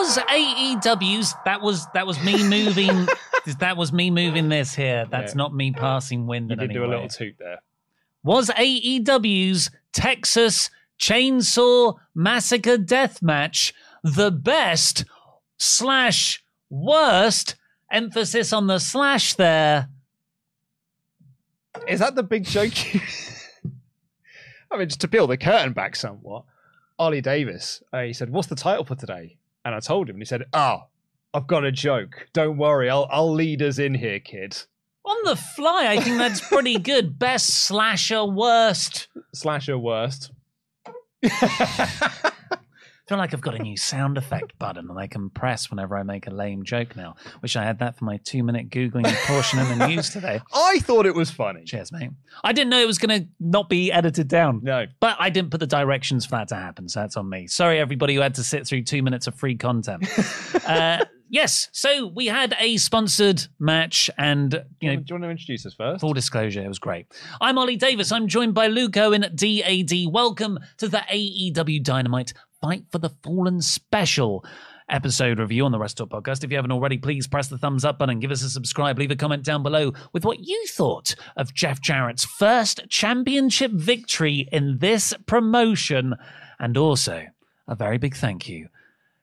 Was AEW's that was that was me moving that was me moving this here. That's Yeah. not me passing wind You in did any do a little toot there. Was AEW's Texas Chainsaw Massacre Death Match the best slash worst? Emphasis on the slash there. Is that the big joke? I mean, just to peel the curtain back somewhat, Oli Davis, uh, he said, "What's the title for today?" And I told him, and he said, "Oh, I've got a joke. Don't worry, I'll I'll lead us in here, kid." On the fly, I think that's pretty good. Best slasher worst. Slasher worst. I feel like I've got a new sound effect button that I can press whenever I make a lame joke now. Wish I had that for my two minute Googling portion of the news today. I thought it was funny. Cheers, mate. I didn't know it was going to not be edited down. No. But I didn't put the directions for that to happen, so that's on me. Sorry, everybody who had to sit through two minutes of free content. uh, yes, so we had a sponsored match, and you know, do you want to introduce us first? Full disclosure, it was great. I'm Oli Davis. I'm joined by Luke Owen DAD. Welcome to the AEW Dynamite Fight for the Fallen special episode review on the WrestleTalk podcast. If you haven't already, please press the thumbs up button, give us a subscribe, leave a comment down below with what you thought of Jeff Jarrett's first championship victory in this promotion. And also, a very big thank you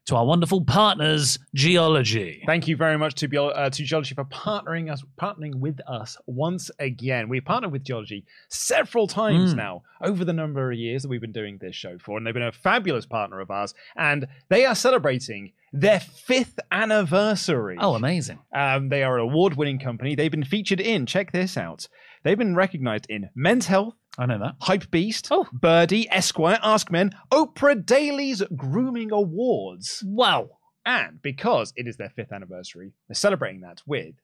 to our wonderful partners, Geologie. Thank you very much to Bio- uh, to Geologie for partnering us, partnering with us once again. We've partnered with Geologie several times Mm. now over the number of years that we've been doing this show for, and they've been a fabulous partner of ours. And they are celebrating their fifth anniversary. Oh, amazing! Um, they are an award-winning company. They've been featured in. Check this out. They've been recognized in Men's Health. I know that. Hype Beast, Oh. Birdie, Esquire, Ask Men, Oprah Daily's Grooming Awards. Wow. And because it is their fifth anniversary, we're celebrating that with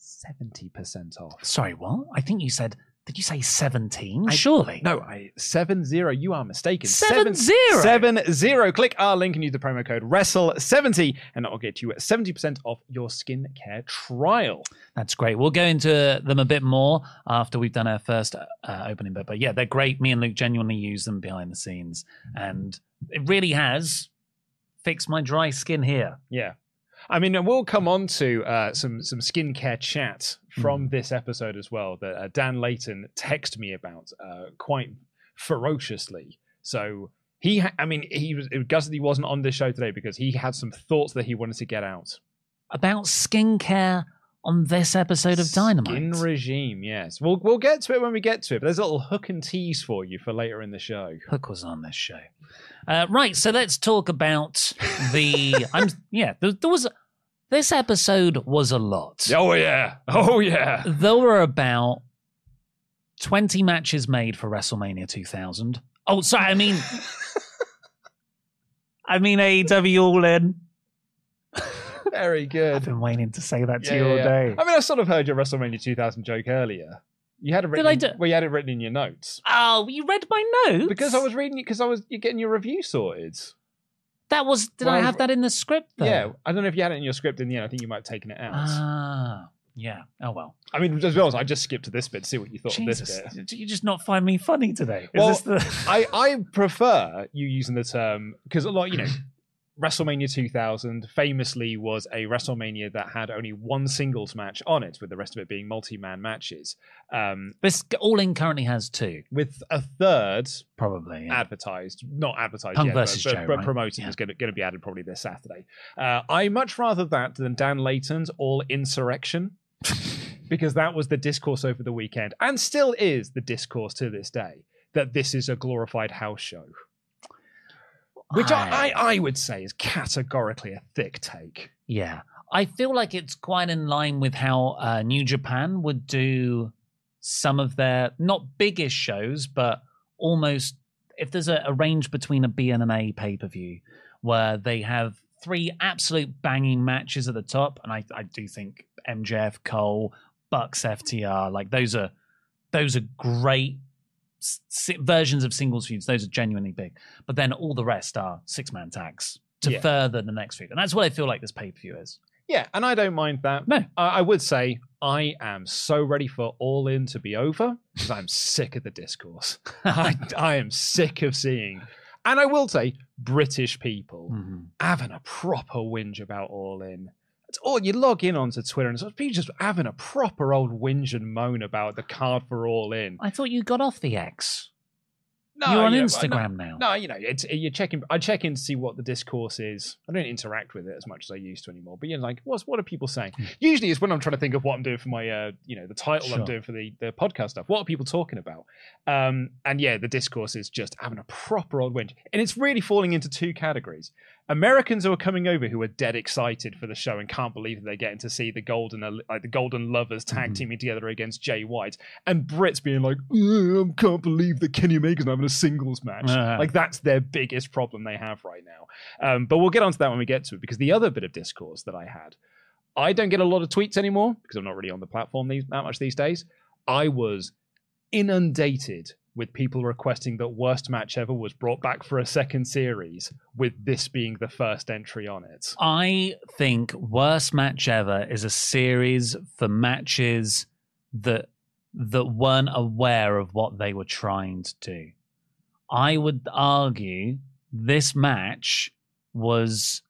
70% off. Sorry, what? I think you said. Did you say seventeen? I- Surely. No, I seven zero. You are mistaken. Seven zero? Seven zero. Click our link and use the promo code Wrestle70, and that will get you 70% off your skincare trial. That's great. We'll go into them a bit more after we've done our first uh, opening bit. But yeah, they're great. Me and Luke genuinely use them behind the scenes, and it really has fixed my dry skin here. Yeah. I mean, we'll come on to uh, some some skincare chat from this episode as well that uh, Dan Layton texted me about uh, quite ferociously. So he, ha- I mean, he was it was gutted he wasn't on this show today because he had some thoughts that he wanted to get out. About skincare on this episode of Dynamite. Skin regime, yes. We'll we'll get to it when we get to it. But there's a little hook and tease for you for later in the show. Hook was on this show. Uh, right, so let's talk about the. I'm yeah. There, there was this episode was a lot. Oh yeah, oh yeah. There were about twenty matches made for WrestleMania 2000. Oh, sorry, I mean, I mean AEW All In. Very good. I've been waiting to say that to Yeah, you all yeah, day. I mean, I sort of heard your WrestleMania 2000 joke earlier. You had it written. I in- do? Well, you had it written in your notes Oh, you read my notes because I was reading it because I was you're getting your review sorted. That was. Did I have that in the script? Though? Yeah, I don't know if you had it in your script in the end. I think you might have taken it out. Ah, yeah. Oh well. I mean, to be honest, I just skipped to this bit to see what you thought of this bit. do you just not find me funny today? Is Well, this the... I, I prefer you using the term because a lot, you know, WrestleMania 2000 famously was a WrestleMania that had only one singles match on it, with the rest of it being multi-man matches, um, this All In currently has two, with a third probably. yeah. advertised, not advertised Punk yet, versus but, Joe, but right? promoted Yeah. is going to be added probably this Saturday. Uh, I much rather that than Dan Layton's All Insurrection. because that was the discourse over the weekend and still is the discourse to this day that this is a glorified house show which I, I, I would say is categorically a thick take. Yeah. I feel like it's quite in line with how uh, New Japan would do some of their not biggest shows, but almost if there's a, a range between a B and an A pay per view where they have three absolute banging matches at the top, and I, I do think MJF, Cole, Bucks, FTR, like those are those are great s- versions of singles feuds. Those are genuinely big, but then all the rest are six man tags to Yeah. further the next feud, and that's what I feel like this pay per view is. Yeah, and I don't mind that. No. I, I would say I am so ready for All In to be over because I'm sick of the discourse. I, I am sick of seeing, and I will say, British people Mhm. having a proper whinge about All In. It's all you log in onto Twitter and it's people just having a proper old whinge and moan about the card for All In. I thought you got off the X. No, You're on you know, Instagram no, now. No, you know, it's you're checking. I check in to see what the discourse is. I don't interact with it as much as I used to anymore. But you know, like, what's what are people saying? Usually, it's when I'm trying to think of what I'm doing for my, uh, you know, the title I'm doing for the the podcast stuff. What are people talking about? Um, and yeah, the discourse is just having a proper old whinge, and it's really falling into two categories. Americans who are coming over who are dead excited for the show and can't believe that they're getting to see the golden like the golden lovers tag Mhm. teaming together against Jay White, and Brits being like, I can't believe that Kenny Omega's not having a singles match. Uh. Like that's their biggest problem they have right now. Um, but we'll get onto that when we get to it because the other bit of discourse that I had, I don't get a lot of tweets anymore because I'm not really on the platform these, that much these days. I was inundated with people requesting that worst match ever was brought back for a second series, with this being the first entry on it. I think worst match ever is a series for matches that that weren't aware of what they were trying to do. I would argue this match was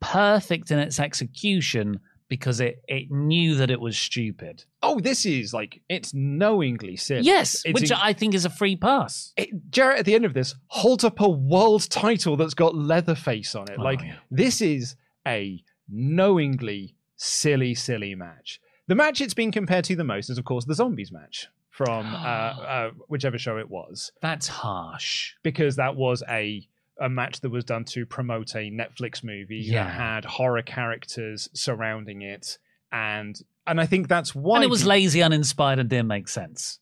perfect in its execution because it it knew that it was stupid. Oh, this is like it's knowingly silly. Yes, It's which in- I think is a free pass. it, Jarrett at the end of this holds up a world title that's got Leatherface on it. Oh, like yeah. this is a knowingly silly, silly match. The match it's been compared to the most is, of course, the zombies match from uh, uh, whichever show it was, That's harsh. because that was a a match that was done to promote a Netflix movie Yeah. that had horror characters surrounding it, and and I think that's why and it was lazy, uninspired, and didn't make sense.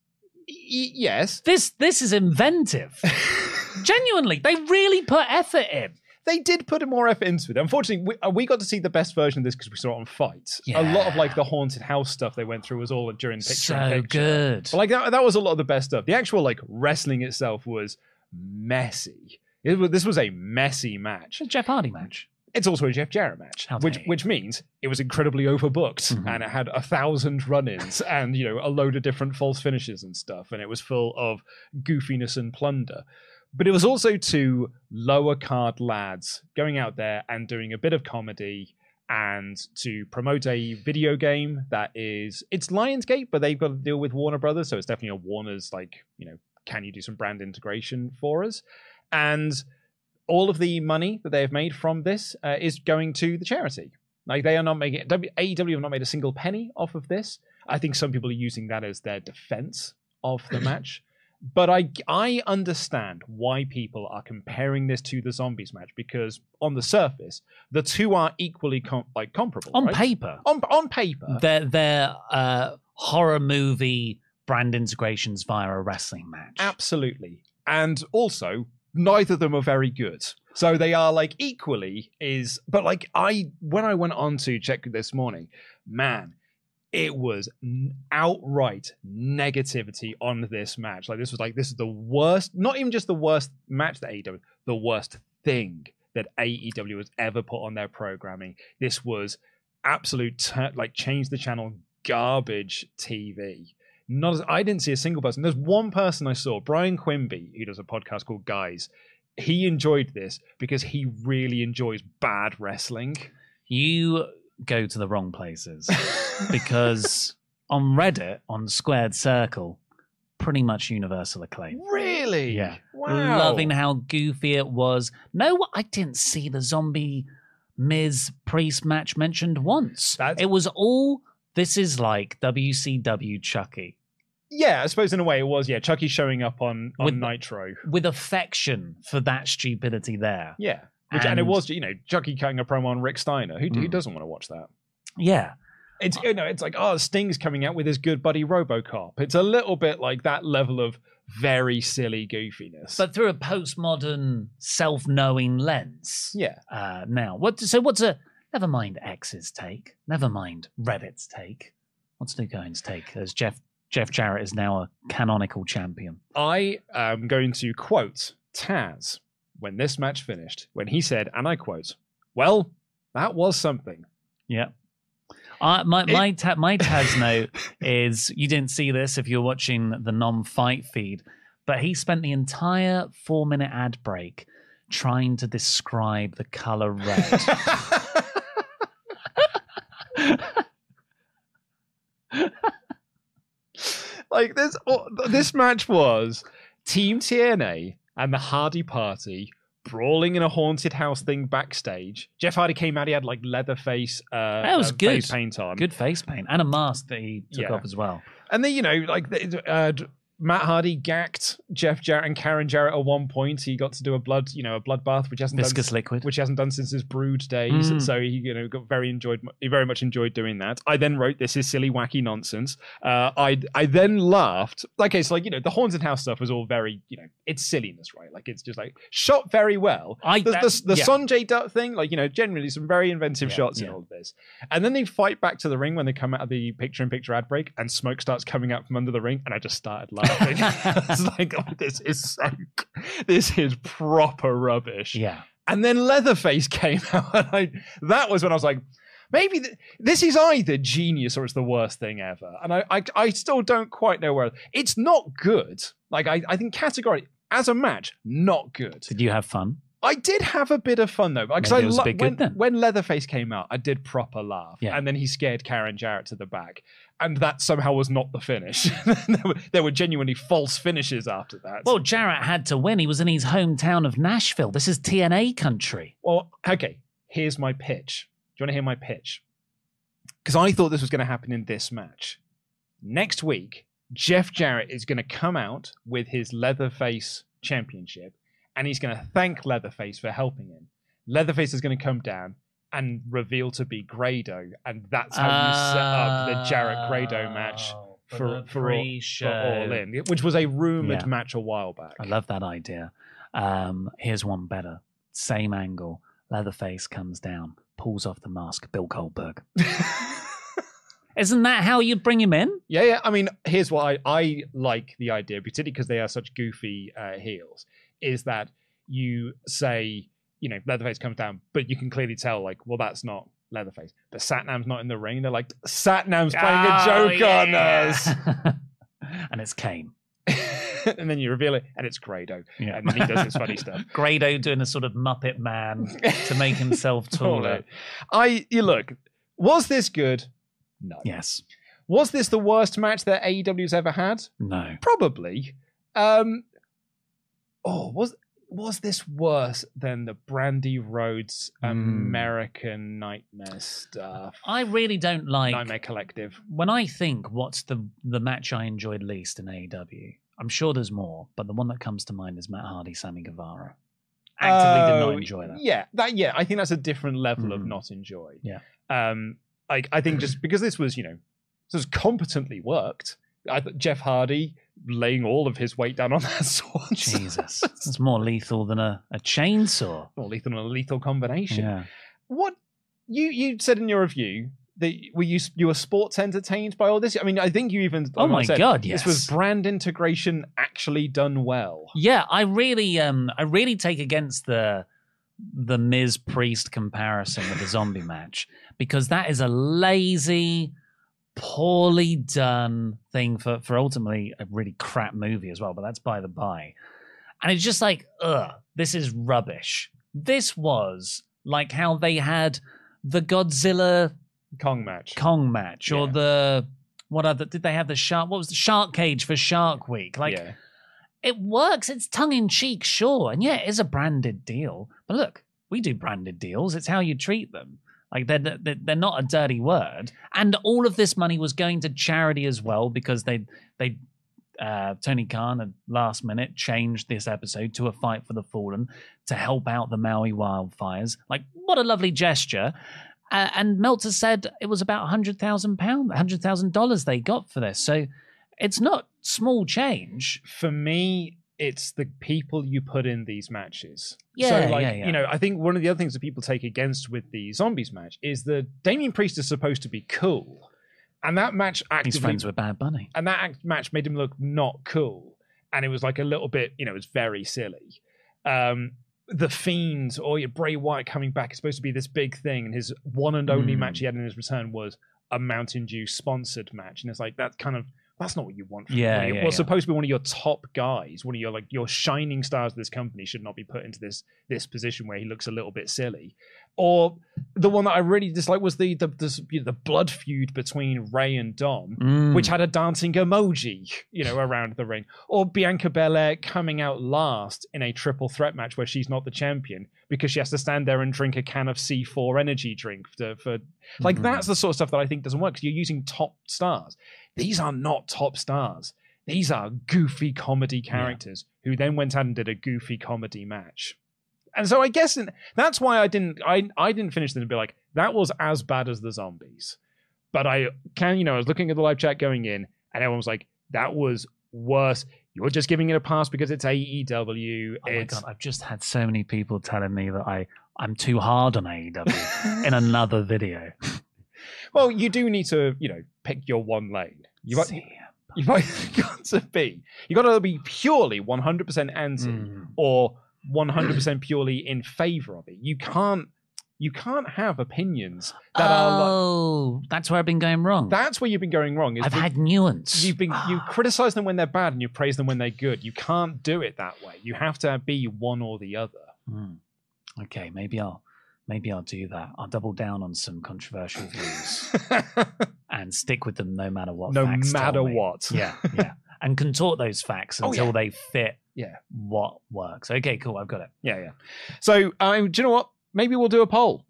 Y- yes, This this is inventive. Genuinely, they really put effort in. they did put more effort into it. Unfortunately, we, uh, we got to see the best version of this because we saw it on Fight. A lot of like the haunted house stuff they went through was all during picture so picture. good. But like that, that was a lot of the best stuff. The actual like wrestling itself was messy. It was, this was a messy match. It's a Jeff Hardy match. It's also a Jeff Jarrett match, How which which means it was incredibly overbooked Mhm. and it had a thousand run-ins and you know a load of different false finishes and stuff, and it was full of goofiness and plunder. But it was also two lower card lads going out there and doing a bit of comedy and to promote a video game that is it's Lionsgate, but they've got to deal with Warner Brothers, so it's definitely a Warner's like you know can you do some brand integration for us? And all of the money that they have made from this uh, is going to the charity. Like they are not making W- AEW have not made a single penny off of this. I think some people are using that as their defense of the match. But I I understand why people are comparing this to the zombies match because on the surface the two are equally com- like comparable On right? paper, On on paper, they're, they're uh, horror movie brand integrations via a wrestling match. absolutely, and also neither of them are very good. So they are like equally is, but like I when I went on to check this morning, man, it was outright negativity on this match. Like this was like this is the worst, not even just the worst match that AEW, the worst thing that AEW has ever put on their programming. This was absolute tur- like change the channel garbage TV. Not as, I didn't see a single person. There's one person I saw, Brian Quimby, who does a podcast called Guys. He enjoyed this because he really enjoys bad wrestling. You go to the wrong places because on Reddit, on Squared Circle, pretty much universal acclaim. really? Yeah. Wow. Loving how goofy it was. No, I didn't see the zombie Miz Priest match mentioned once. That's- It was all this is like WCW Chucky Yeah, I suppose in a way it was. Yeah, Chucky showing up on on With- Nitro. with affection for that stupidity there. Yeah, which and, it was you know Chucky cutting a promo on Rick Steiner. Who who Mm. doesn't want to watch that? Yeah. It's you know it's like oh Sting's coming out with his good buddy RoboCop. It's a little bit like that level of very silly goofiness. But through a postmodern self-knowing lens. yeah, uh, now. What? So what's a? Never mind X's take. Never mind Reddit's take. What's Luke Owen's take? As Jeff Jeff Jarrett is now a canonical champion. I am going to quote Taz when this match finished when he said, and I quote, "Well, that was something." Yeah. Uh, my my ta- my Taz note is you didn't see this if you're watching the non-fight feed, but he spent the entire four minute ad break trying to describe the color red. like this oh, this match was Team TNA and the Hardy Party brawling in a haunted house thing backstage. Jeff Hardy came out, he had like leather face uh That was uh, good. face paint on. Good face paint and a mask that he took Yeah. off as well. And then, you know, like uh, Matt Hardy gacked Jeff Jarrett and Karen Jarrett at one point. He got to do a blood, you know, a bloodbath, which hasn't Viscous done, liquid. which he hasn't done since his Brood days. Mm. So he, you know, got very enjoyed. He very much enjoyed doing that. I then wrote, "This is silly, wacky nonsense." Uh, I I then laughed. Okay, so like you know, the haunted house stuff was all very, you know, it's silliness, right? Like it's just like shot very well. I The, that- the, the yeah. Sanjay Dutt thing, like you know, generally some very inventive Yeah, shots in all of this. And then they fight back to the ring when they come out of the picture-in-picture ad break, and smoke starts coming out from under the ring, and I just started laughing. it's like, oh, this is so, this is proper rubbish. Yeah. And then Leatherface came out, and I, that was when I was like, maybe th- this is either genius or it's the worst thing ever. And I, I, I still don't quite know where. It's not good. Like I, I think categorically as a match, not good. Did you have fun? I did have a bit of fun though, because Maybe I lo- when, good when Leatherface came out, I did proper laugh, Yeah. and then he scared Karen Jarrett to the back, and that somehow was not the finish. there, were, there were genuinely false finishes after that. Well, Jarrett had to win. He was in his hometown of Nashville. This is TNA country. Well, okay, here's my pitch. Do you want to hear my pitch? Because I thought this was going to happen in this match. Next week, Jeff Jarrett is going to come out with his Leatherface championship and he's going to thank Leatherface for helping him. Leatherface is going to come down and reveal to be Grado, and that's how you set up the Jarrett Grado match Oh, for, for, all, for. All In, which was a rumored Yeah. match a while back. I love that idea. Um, here's one better. Same angle. Leatherface comes down, pulls off the mask. Bill Goldberg. Isn't that how you bring him in? Yeah, yeah. I mean, here's why I, I like the idea, particularly because they are such goofy uh, heels, is that you say, you know, Leatherface comes down, but you can clearly tell, like, well, that's not Leatherface. But Satnam's not in the ring. They're like, Satnam's playing a joke on us. us. and it's Kane. and then you reveal it, and it's Grado. Yeah. And then he does this funny stuff. Grado doing a sort of Muppet Man to make himself taller. I, you look, was this good? No. Yes. Was this the worst match that AEW's ever had? No. Probably. Um, oh, was was this worse than the Brandi Rhodes Hmm. American Nightmare stuff? I really don't like Nightmare Collective. when I think what's the the match I enjoyed least in AEW. I'm sure there's more, but the one that comes to mind is Matt Hardy, Sammy Guevara. Actively did Oh, not enjoy that. Yeah, that yeah, I think that's a different level of Mhm. not enjoy. Yeah. Um, like I think just because this was, you know, this was competently worked. I thought Jeff Hardy laying all of his weight down on that sword. Jesus, it's more lethal than a, a chainsaw. More lethal than a lethal combination. Yeah. What you you said in your review that were you you were sports entertained by all this? I mean, I think you even Oh my said, God, this was brand integration actually done well. Yeah, I really um I really take against the the Miz Priest comparison with the zombie match because that is a lazy, poorly done thing for for ultimately a really crap movie as well, but that's by the by. And it's just like, ugh, this is rubbish. This was like how they had the Godzilla Kong match. Kong match or the what other did they have the shark what was the shark cage for Shark Week? Like yeah. it works. It's tongue in cheek, sure, and yeah, it is a branded deal. But look, we do branded deals. It's how you treat them. Like they're they're, not a dirty word. And all of this money was going to charity as well because they they uh, Tony Khan at last minute changed this episode to a fight for the fallen to help out the Maui wildfires. Like what a lovely gesture. Uh, and Meltzer said it was about hundred thousand pound, hundred thousand dollars they got for this. So it's not small change. For me, it's the people you put in these matches. Yeah, so like yeah, yeah. you know, I think one of the other things that people take against with the zombies match is that Damien Priest is supposed to be cool. And that match actively He's friends with Bad Bunny. and that act- match made him look not cool and it was like a little bit you know it was very silly um the fiend or your bray wyatt coming back is supposed to be this big thing and his one and only Mm. match he had in his return was a mountain dew sponsored match and it's like that kind of that's not what you want from Yeah, yeah, what's yeah. supposed to be one of your top guys one of your like your shining stars of this company should not be put into this this position where he looks a little bit silly or the one that i really disliked was the the the, you know, the blood feud between ray and dom Mm. which had a dancing emoji, you know, around the ring. Or Bianca Belair coming out last in a triple threat match where she's not the champion because she has to stand there and drink a can of C4 energy drink to, for like Mhm. that's the sort of stuff that I think doesn't work because you're using top stars. These are not top stars. These are goofy comedy characters who then went out and did a goofy comedy match. And so I guess in, that's why I didn't I I didn't finish this and be like that was as bad as the zombies. But I can you know I was looking at the live chat going in and everyone was like that was worse. You're just giving it a pass because it's AEW. Oh my it's god, I've just had so many people telling me that I I'm too hard on AEW in another video. well, you do need to you know pick your one lane. You've got, you've got to be you got to be purely 100% anti Mm. or 100% purely in favor of it. You can't you can't have opinions that are like, oh, that's where I've been going wrong. that's where you've been going wrong. Is I've had nuance. you've been you criticize them when they're bad and you praise them when they're good. You can't do it that way. You have to be one or the other. Hmm. Okay, maybe I'll maybe I'll do that. I'll double down on some controversial views and stick with them no matter what. no matter what. Yeah, yeah, and contort those facts Oh, until yeah. they fit Yeah. what works. Okay, cool. I've got it. Yeah, yeah. So, um, do you know what? Maybe we'll do a poll.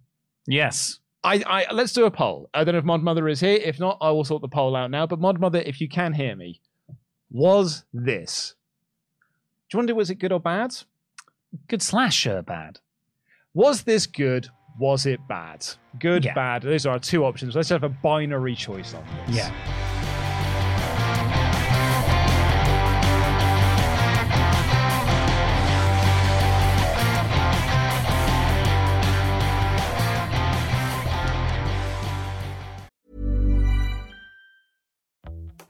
Yes. I, I let's do a poll. I don't know if Mod Mother is here. If not, I will sort the poll out now. But Mod Mother, if you can hear me, was this? Do you wonder was it good or bad? Good slasher, bad. Was this good? Was it bad? Good, Yeah. bad. Those are our two options. Let's have a binary choice on this. Yeah.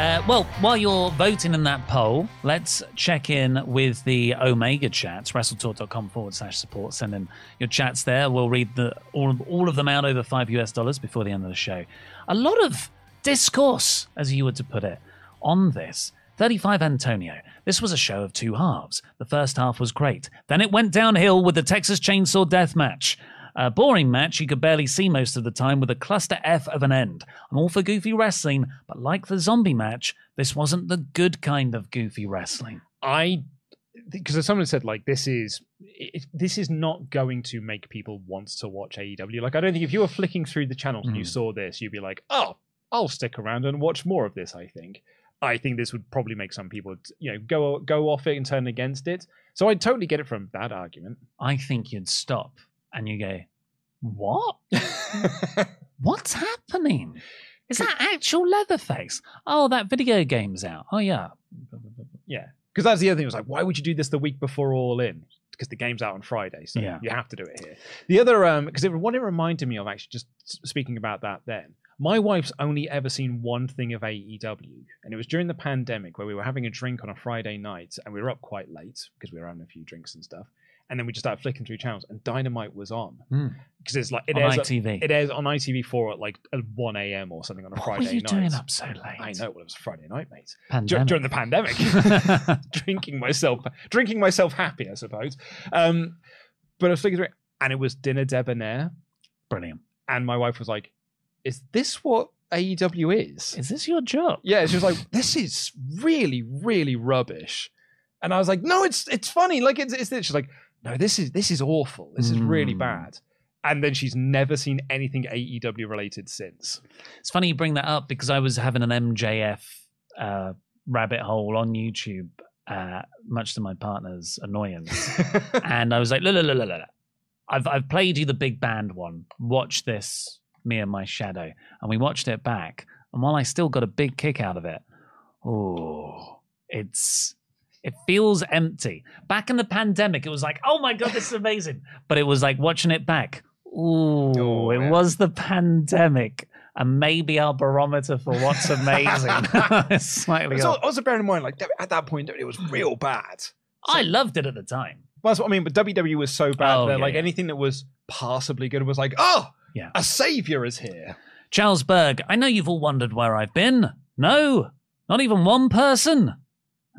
Uh, well, while you're voting in that poll, let's check in with the Omega chats, wrestletalk.com forward slash support. Send in your chats there. We'll read the, all, all of them out over five US dollars before the end of the show. A lot of discourse, as you were to put it, on this. 35 Antonio. This was a show of two halves. The first half was great. Then it went downhill with the Texas Chainsaw Death Match. A boring match you could barely see most of the time with a cluster F of an end. I'm all for goofy wrestling, but like the zombie match, this wasn't the good kind of goofy wrestling. I because someone said like this is it, this is not going to make people want to watch AEW. Like I don't think if you were flicking through the channels and you Mm. saw this, you'd be like, oh, I'll stick around and watch more of this. I think. I think this would probably make some people, you know, go go off it and turn against it. So I totally get it from that argument. I think you'd stop and you go, What? What's happening? Is that actual Leatherface? Oh, that video game's out. Oh, yeah. Yeah, because that's the other thing. It was like, why would you do this the week before All In? Because the game's out on Friday, so Yeah. you have to do it here. The other, um, because it, what it reminded me of, actually, just speaking about that, then my wife's only ever seen one thing of AEW, and it was during the pandemic where we were having a drink on a Friday night, and we were up quite late because we were having a few drinks and stuff. And then we just started flicking through channels, and Dynamite was on Hmm. because it's like it On airs ITV. it airs on ITV4 at like at one a.m. or something on a What Friday were you night. doing up so late? I know. Well, it was Friday night, mate. Dur- Pandemic. during the pandemic, drinking myself, drinking myself happy, I suppose. Um, but I was thinking, through it, and it was dinner debonair, Brilliant. and my wife was like, "Is this what AEW is?" Is this your job? yeah, she was like, "This is really, really rubbish," and I was like, "No, it's it's funny. Like it's it's." this." She's like, "No, this is this is awful. This is really Mm. bad." And then she's never seen anything AEW related since. It's funny you bring that up because I was having an MJF uh, rabbit hole on YouTube, uh, much to my partner's annoyance. and I was like, la, la, la, la. la. I've I've played you the big band one. Watch this, me and my shadow, and we watched it back. And while I still got a big kick out of it, oh, it's it feels empty. Back in the pandemic, it was like, oh my god, this is amazing. But it was like watching it back. Ooh, Oh, it was the pandemic. And maybe our barometer for what's amazing is slightly so off. also bearing in mind, like at that point, it was real bad. I loved it at the time. Well, that's what I mean. But WWE was so bad Oh, that yeah, like yeah. anything that was passably good was like, oh, Yeah. a savior is here. Charles Berg, I know you've all wondered where I've been. No, not even one person.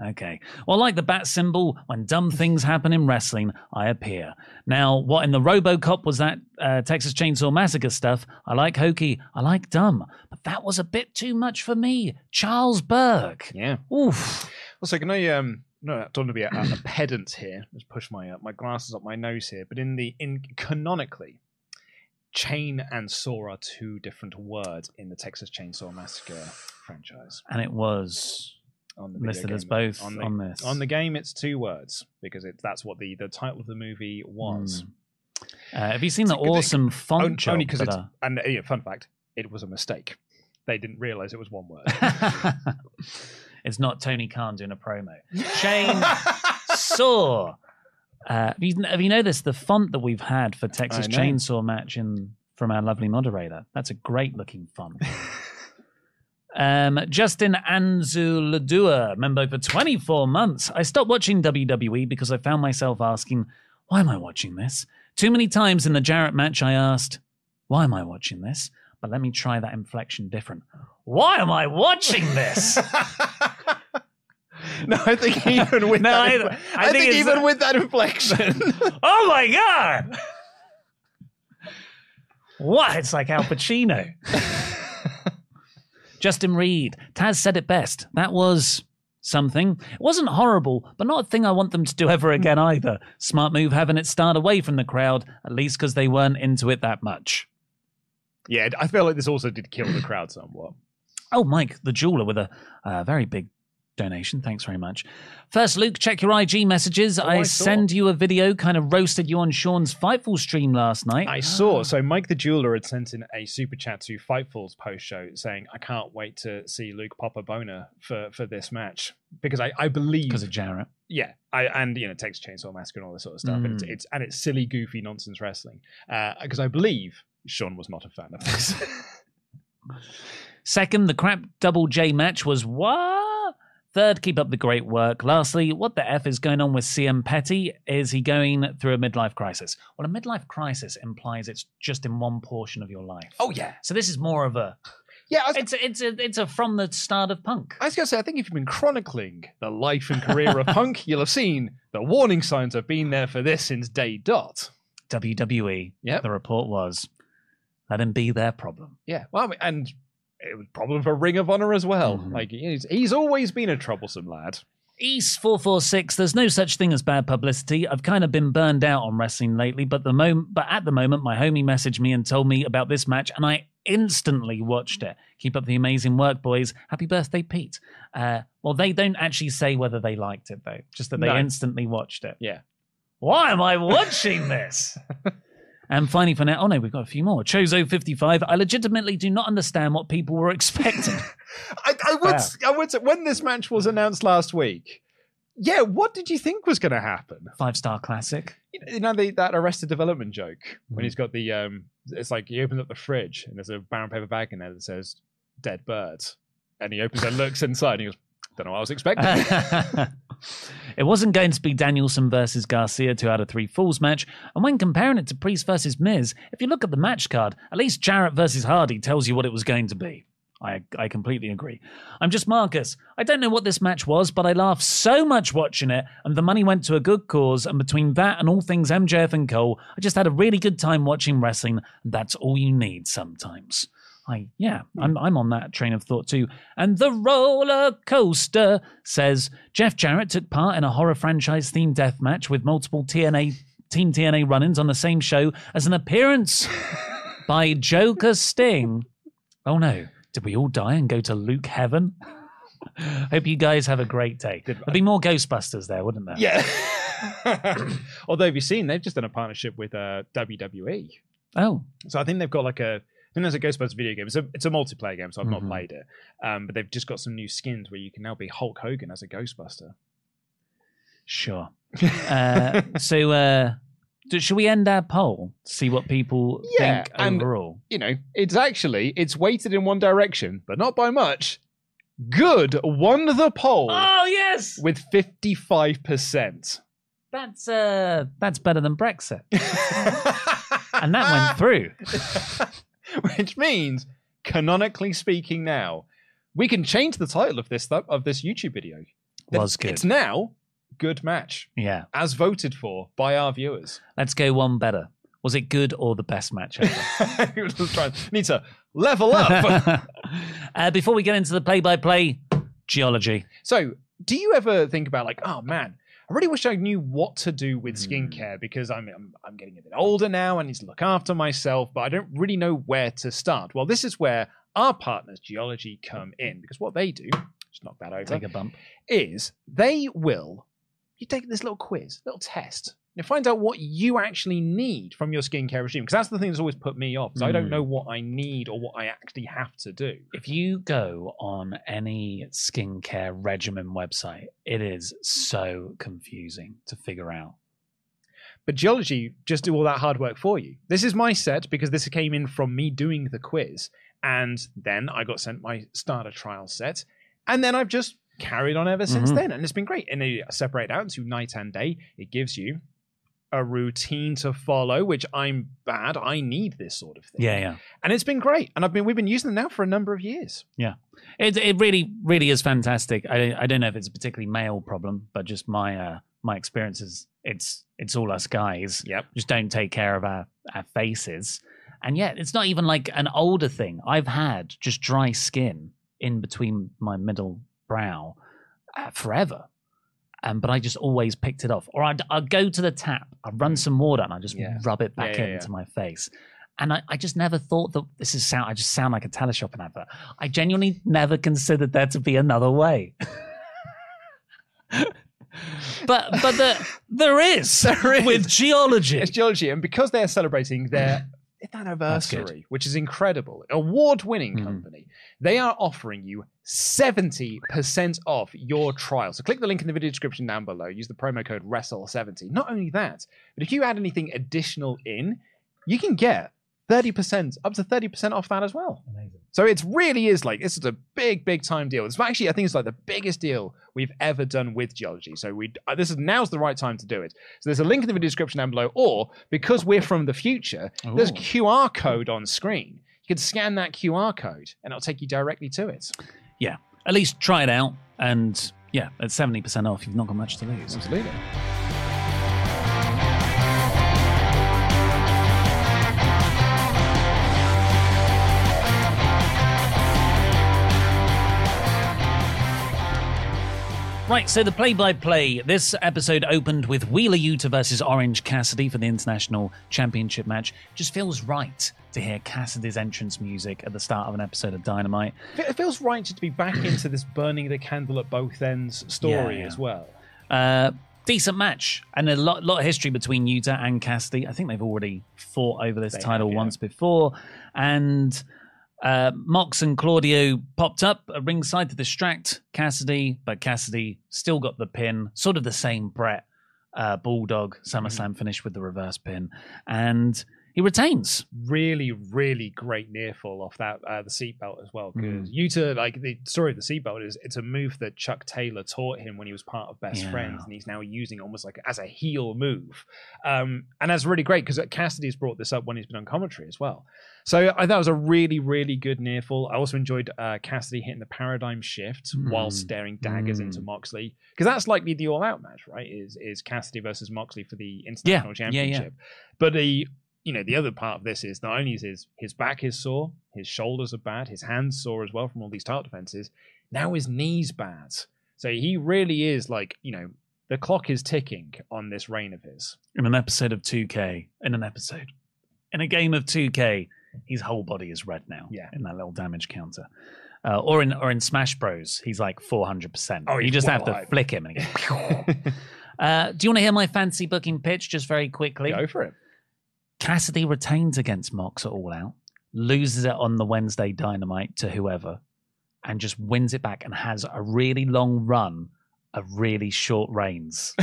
Okay. Well, like the bat symbol, when dumb things happen in wrestling, I appear. Now, what in the Robocop was that uh, Texas Chainsaw Massacre stuff? I like hokey, I like dumb, but that was a bit too much for me. Charles Berg. Yeah. Oof. Also, can I um no, I don't want to be a, a pedant here. Let's push my uh, my glasses up my nose here. But in the in canonically, chain and saw are two different words in the Texas Chainsaw Massacre franchise. And it was On the listed as both on, on, the, this. On the game, it's two words because it's that's what the the title of the movie was. Hmm. Uh, have you seen the It's a good- awesome font On- job only because it's and yeah, fun fact, it was a mistake. They didn't realize it was one word. it's not Tony Khan doing a promo. Chain saw. Uh, have, you, have you noticed the font that we've had for Texas. Chainsaw Match in from our lovely moderator? That's a great looking font. um, Justin Anzuladua, member for 24 months. I stopped watching WWE because I found myself asking, why am I watching this? Too many times in the Jarrett match, I asked, why am I watching this? But let me try that inflection different. Why am I watching this? No, I think even with No, that, I- I I, think think, even with that inflection, oh my god! What? It's like Al Pacino. Justin Reed. Taz said it best. That was something. It wasn't horrible, but not a thing I want them to do ever again either. Smart move having it start away from the crowd, at least because they weren't into it that much. yeah, I feel like this also did kill the crowd somewhat. Oh, Mike, the jeweler with a uh, very big donation. Thanks very much. First, Luke, check your IG messages. I, I send you a video, kind of roasted you on Sean's Fightful stream last night. I saw. So Mike the jeweler had sent in a super chat to Fightful's post show saying, "I can't wait to see Luke pop a boner for for this match because I I believe because of Jarrett. yeah I and you know Texas Chainsaw Massacre and all this sort of stuff and it's, Mm. it's and it's silly goofy nonsense wrestling because I believe Sean was not a fan of this. Second, the crap double J match was what? Third, keep up the great work. Lastly, what the F is going on with CM Petty? Is he going through a midlife crisis? Well, a midlife crisis implies it's just in one portion of your life. oh yeah, So this is more of a yeah. Was, it's a, it's a, it's a from the start of punk. I was going to say, I think if you've been chronicling the life and career of Punk, you'll have seen the warning signs have been there for this since day dot. WWE. Yeah, The report was let him be their problem. Yeah, well, I mean, and it was a problem for Ring of Honor as well. Mhm. Like he's, he's always been a troublesome lad. East four four six. There's no such thing as bad publicity. I've kind of been burned out on wrestling lately, but the moment, but at the moment, my homie messaged me and told me about this match, and I instantly watched it. Keep up the amazing work, boys. Happy birthday, Pete. Uh, well, they don't actually say whether they liked it though, just that they No. instantly watched it. Yeah. Why am I watching this? And finally, for now, oh no, we've got a few more. Chozo55. I legitimately do not understand what people were expecting. I, I would, Wow. I would say when this match was announced last week. Yeah, what did you think was going to happen? Five star classic. You know the, that Arrested Development joke when Mhm. he's got the um, it's like he opens up the fridge and there's a brown paper bag in there that says "dead birds," and he opens and looks inside and he goes, "Don't know what I was expecting." it wasn't going to be Danielson versus Garcia, two out of three falls match. And when comparing it to Priest versus Miz, if you look at the match card, at least Jarrett versus Hardy tells you what it was going to be. I, I completely agree. I'm just Marcus. I don't know what this match was, but I laughed so much watching it, and the money went to a good cause. And between that and all things MJF and Cole, I just had a really good time watching wrestling. That's all you need sometimes. I yeah, I'm I'm on that train of thought too. And the roller coaster says Jeff Jarrett took part in a horror franchise themed death match with multiple TNA Team TNA run-ins on the same show as an appearance by Joker Sting. Oh no, did we all die and go to Luke Heaven? Hope you guys have a great day. Did- There'd be more Ghostbusters there, wouldn't there? yeah. Although, have you seen they've just done a partnership with uh, WWE? Oh, So I think they've got like a. Think there's a Ghostbusters video game. It's a it's a multiplayer game, so I've Mhm. not played it. Um, but they've just got some new skins where you can now be Hulk Hogan as a Ghostbuster. sure. Uh, so, uh, do, should we end our poll? See what people Yeah, think and- overall. you know, it's actually it's weighted in one direction, but not by much. Good won the poll Oh yes, with fifty five percent. that's uh, that's better than Brexit, and that went through. Which means, canonically speaking, now we can change the title of this th- of this YouTube video. Was good. It's now good match Yeah, as voted for by our viewers. let's go one better. Was it good or the best match ever? Just trying need to level up. uh, before we get into the play-by-play Geologie, so, do you ever think about like, oh man, I really wish I knew what to do with hmm. skincare because I'm, I'm I'm getting a bit older now. I need to look after myself, but I don't really know where to start. Well, this is where our partners, Geologie, come in because what they do, just knock that over, take a bump. is they will you take this little quiz, little test. You find out what you actually need from your skincare regime because that's the thing that's always put me off because I don't Mm. know what I need or what I actually have to do. If you go on any skincare regimen website, it is so confusing to figure out But Geologie just do all that hard work for you. This is my set because this came in from me doing the quiz. And then I got sent my starter trial set. And then I've just carried on ever since Mhm. then. And it's been great. And they separate out into night and day. It gives you a routine to follow, which I'm bad. I need this sort of thing. Yeah, yeah. And it's been great. And I've been we've been using them now for a number of years. Yeah, it it really really is fantastic. I I don't know if it's a particularly male problem, but just my uh my experience is it's it's all us guys. Yep. Just don't take care of our our faces, and yet it's not even like an older thing. I've had just dry skin in between my middle brow uh, forever. Um, but I just always picked it off. Or I'd, I'd go to the tap, I'd run some water, and I'd just Yeah. rub it back Yeah, yeah, into my face. And I, I just never thought that this is sound. I just sound like a teleshopping advert. I genuinely never considered there to be another way. but but the, there is There is. with Geologie. It's Geologie, and because they're celebrating their anniversary, which is incredible, award-winning Mhm. company, they are offering you seventy percent off your trial. So click the link in the video description down below. Use the promo code WRESTLE70. Not only that, but if you add anything additional in, you can get thirty percent, up to thirty percent off that as well. Amazing. So it really is like this is a big, big time deal. It's actually I think it's like the biggest deal we've ever done with Geologie. So we uh, this is now's the right time to do it. So there's a link in the video description down below, or because we're from the future, there's a QR code on screen. You can scan that QR code and it'll take you directly to it. Yeah, at least try it out. And yeah, at seventy percent off, you've not got much to lose. Absolutely. Right, so the play-by-play. This episode opened with Wheeler Yuta versus Orange Cassidy for the International Championship match. Just feels right to hear Cassidy's entrance music at the start of an episode of Dynamite. It feels right to be back into this burning the candle at both ends story Yeah, yeah. as well. Uh, decent match and a lot, lot of history between Yuta and Cassidy. I think they've already fought over this They title have, yeah. once before, and uh, Mox and Claudio popped up at ringside to distract Cassidy, but Cassidy still got the pin, sort of the same Brett uh, Bulldog SummerSlam finish with the reverse pin, and he retains. really, really great near fall off that uh, the seatbelt as well. Because Mm. Like the story of the seatbelt is, it's a move that Chuck Taylor taught him when he was part of Best Yeah. Friends, and he's now using almost like as a heel move. Um, and that's really great because Cassidy's brought this up when he's been on commentary as well. So I thought it was a really, really good near fall. I also enjoyed uh, Cassidy hitting the paradigm shift while Mm. staring daggers Mm. into Moxley because that's likely the all out match, right? Is is Cassidy versus Moxley for the international Yeah, yeah, yeah. championship? But the you know the other part of this is not only is his his back is sore, his shoulders are bad, his hands sore as well from all these title defenses. Now his knees bad. So he really is like you know the clock is ticking on this reign of his. In an episode of 2K, in an episode, in a game of 2K, his whole body is red now. Yeah. in that little damage counter. Uh, or in or in Smash Bros, he's like 400. percent Oh, You just have to flick him and he goes. uh, do you want to hear my fancy booking pitch just very quickly? Go for it. Cassidy retains against Mox at All Out, loses it on the Wednesday Dynamite to whoever, and just wins it back and has a really long run of really short reigns.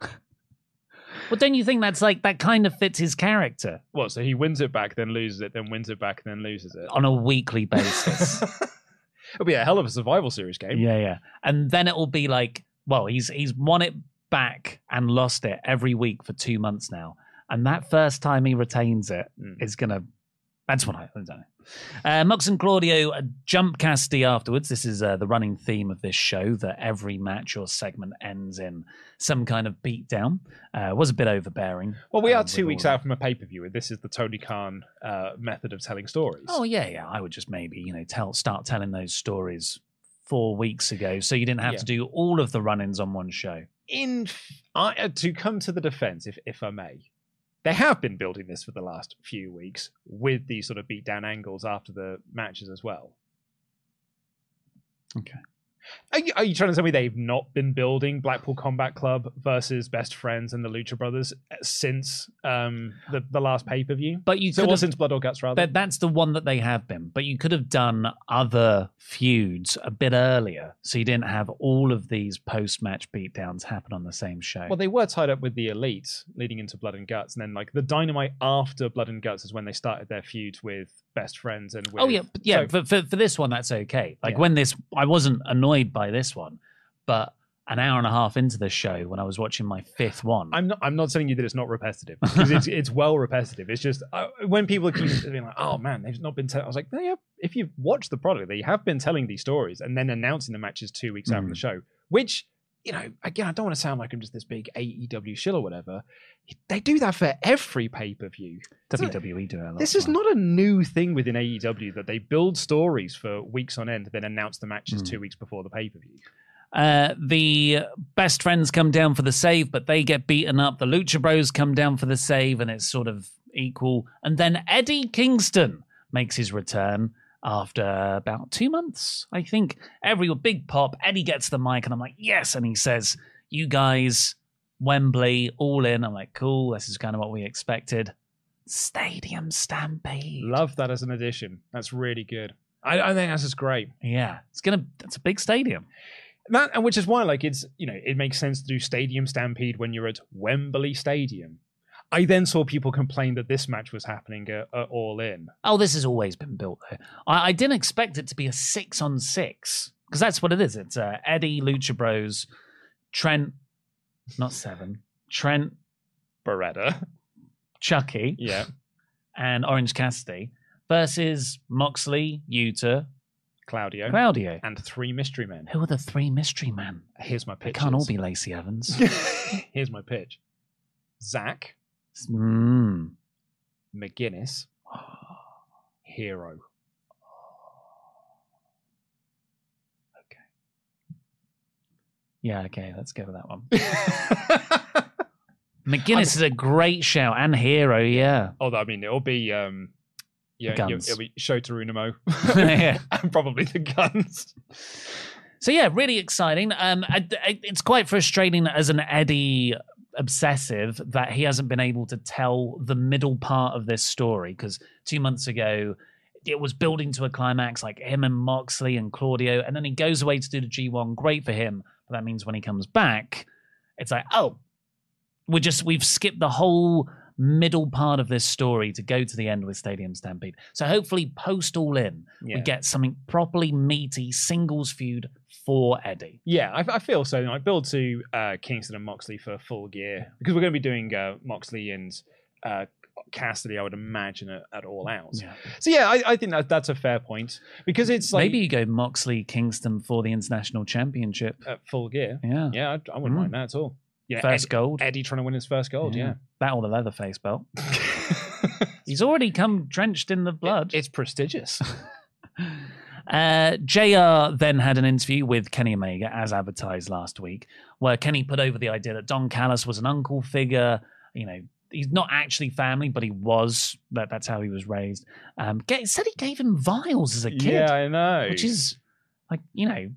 well, don't you think that's like that kind of fits his character Well, so he wins it back, then loses it, then wins it back, then loses it. on a weekly basis? It'll be a hell of a survival series game. yeah, yeah. And then it will be like, well, he's he's won it back and lost it every week for two months now. And that first time he retains it Mm. is gonna. That's what I, I don't know. Uh, Mox and Claudio jump Cassidy afterwards. This is uh, the running theme of this show that every match or segment ends in some kind of beatdown. Uh, was a bit overbearing. Well, we uh, are with two weeks out from a pay per view, and this is the Tony Khan uh, method of telling stories. Oh yeah, yeah. I would just maybe you know tell start telling those stories four weeks ago, so you didn't have Yeah. to do all of the run-ins on one show. In I, uh, to come to the defense, if if I may, they have been building this for the last few weeks with these sort of beat down angles after the matches as well. Okay. Are you, are you trying to tell me they've not been building Blackpool Combat Club versus Best Friends and the Lucha Brothers since um, the the last pay per view? But you so could have- since Blood or Guts, rather. That that's the one that they have been. But you could have done other feuds a bit earlier, so you didn't have all of these post match beatdowns happen on the same show. Well, they were tied up with the Elite leading into Blood and Guts, and then like the Dynamite after Blood and Guts is when they started their feud with Best Friends and with, oh yeah, yeah. So- for, for for this one, that's okay. Like Yeah. when this, I wasn't annoyed by this one, but an hour and a half into the show, when I was watching my fifth one, I'm not. I'm not telling you that it's not repetitive because it's it's well repetitive. It's just uh, when people keep being like, "Oh man, they've not been." Tell-. I was like, "No, yeah. If you've watched the product, they have been telling these stories and then announcing the matches two weeks out from the Mm. show." Which you know, again, I don't want to sound like I'm just this big AEW shill or whatever. They do that for every pay per view. WWE do it a lot. This is not a new thing within AEW that they build stories for weeks on end, then announce the matches Mm. two weeks before the pay per view. Uh, the best friends come down for the save, but they get beaten up. The Lucha Bros come down for the save, and it's sort of equal. And then Eddie Kingston makes his return after about two months, I think. Every big pop. Eddie gets the mic, and I'm like, yes. And he says, "You guys, Wembley, all in." I'm like, cool. This is kind of what we expected. Stadium Stampede. Love that as an addition. That's really good. I, I think that's just great. Yeah, it's gonna. That's a big stadium. That and which is why, like, it's you know, it makes sense to do Stadium Stampede when you're at Wembley Stadium. I then saw people complain that this match was happening at, at All In. Oh, this has always been built though. I, I didn't expect it to be a six on six because that's what it is. It's uh, Eddie, Lucha Bros, Trent, not seven, Trent, Beretta, Chucky, yeah, and Orange Cassidy versus Moxley, Yuta, Claudio, Claudio. and three mystery men. Who are the three mystery men? Here's my They pitch. can't all be Lacey Evans. Here's my pitch. Zach, mm. McGinnis, Hero. Okay. Yeah, okay, let's go with that one. McGinnis is a great shout and hero, yeah. Although I mean, it'll be um, yeah, guns. it'll be Shota Umino, Yeah. and probably the guns. So yeah, really exciting. Um, I, I- it's quite frustrating as an Eddie obsessive that he hasn't been able to tell the middle part of this story because two months ago it was building to a climax, like him and Moxley and Claudio, and then he goes away to do the G1. Great for him, but that means when he comes back, it's like, oh, we're just we've skipped the whole middle part of this story to go to the end with Stadium Stampede. So hopefully, post All In, Yeah. we get something properly meaty singles feud for Eddie. Yeah, I, I feel so. Like build to uh, Kingston and Moxley for full gear because we're going to be doing uh, Moxley and uh, Cassidy. I would imagine at, at all out. So yeah, I, I think that that's a fair point because it's like Maybe you go Moxley Kingston for the international championship. at full gear. Yeah. Yeah, I, I wouldn't Mm. mind that at all. Yeah, First Ed- gold. Eddie trying to win his first gold. Yeah, That or the Leatherface belt. He's already come drenched in the blood. it's prestigious. Uh, JR then had an interview with Kenny Omega, as advertised last week, where Kenny put over the idea that Don Callis was an uncle figure. You know, he's not actually family, but he was. That, that's how he was raised. Um, get, said he gave him vials as a kid. Yeah, I know. Which is, like, you know,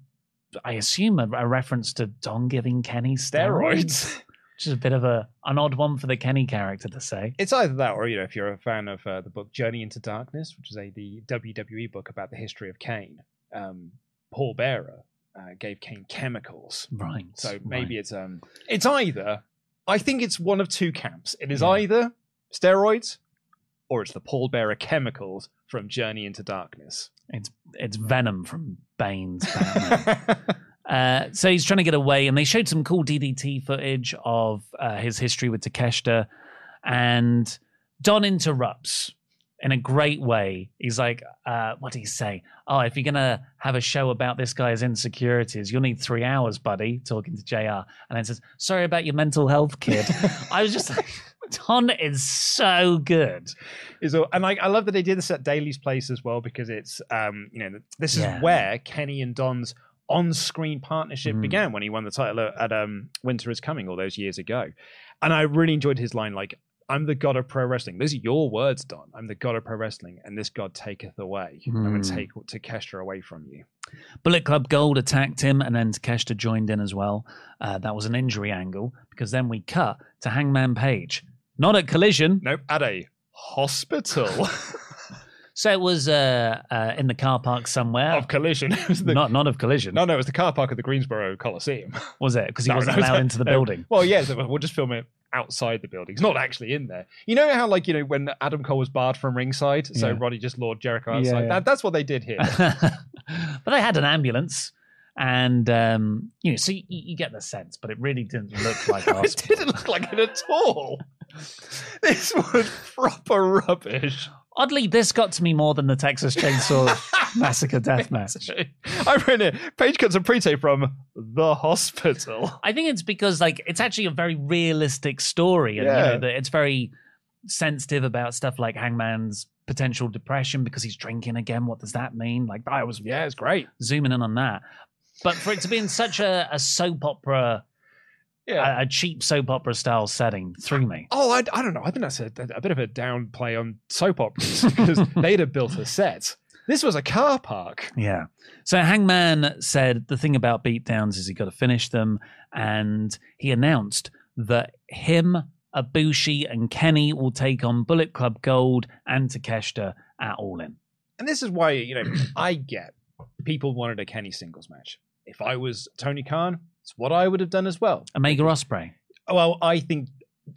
I assume a, a reference to Don giving Kenny steroids. steroids. Which is a bit of a an odd one for the Kenny character to say. It's either that, or you know, if you're a fan of uh, the book Journey into Darkness, which is a the WWE book about the history of Kane, um, Paul Bearer uh, gave Kane chemicals. Right. So maybe right. it's um, it's either. I think it's one of two camps. It is Yeah. either steroids, or it's the Paul Bearer chemicals from Journey into Darkness. It's it's Venom from Bane's Batman. uh, so he's trying to get away, and they showed some cool DDT footage of uh, his history with Takeshita, and Don interrupts in a great way. He's like, uh, "What do you say? Oh, if you're gonna have a show about this guy's insecurities, you'll need three hours, buddy." Talking to JR and then says, "Sorry about your mental health, kid." I was just like, Don is so good. is and like I love that they did this at Daily's Place as well because it's um you know this is Yeah. where Kenny and Don's on-screen partnership Mm. began when he won the title at, um Winter is Coming all those years ago, and I really enjoyed his line like I'm the god of pro wrestling. Those are your words, Don. I'm the god of pro wrestling, and this god taketh away. I'm going to take Takeshita away from you. Bullet Club Gold attacked him, and then Takeshita joined in as well. Uh, that was an injury angle because then we cut to Hangman Page, not at Collision. Nope, at a hospital So it was uh, uh, in the car park somewhere. of collision. It was the, not not of Collision. no, no, it was the car park at the Greensboro Coliseum. Was it? Because he No, wasn't no, allowed into the no. building. Well, yeah, so we'll just film it outside the building. It's not actually in there. You know how, like, you know, when Adam Cole was barred from ringside, so Yeah. Roddy just lured Jericho Yeah, outside. yeah. That, that's what they did here. but they had an ambulance, and um, you know, so you, you get the sense, but it really didn't look like a it hospital. didn't look like it at all. This was proper rubbish. Oddly, this got to me more than the Texas Chainsaw Massacre death match. I've written it. Page cuts a pre-tape from the hospital. I think it's because like it's actually a very realistic story, and you know, that it's very sensitive about stuff like Hangman's potential depression because he's drinking again. What does that mean? Like I was Yeah, it's great. zooming in on that, but for it to be in such a, a soap opera, Yeah. a, a cheap soap opera style setting, threw me. Oh, I, I don't know. I think that's a, a bit of a downplay on soap operas because they'd have built a set. This was a car park. Yeah. So Hangman said the thing about beatdowns is he got to finish them, and he announced that him, Ibushi, and Kenny will take on Bullet Club Gold and Takeshita at All In. And this is why, you know, I get people wanted a Kenny singles match. If I was Tony Khan, it's what I would have done as well. Omega Ospreay. Well, I think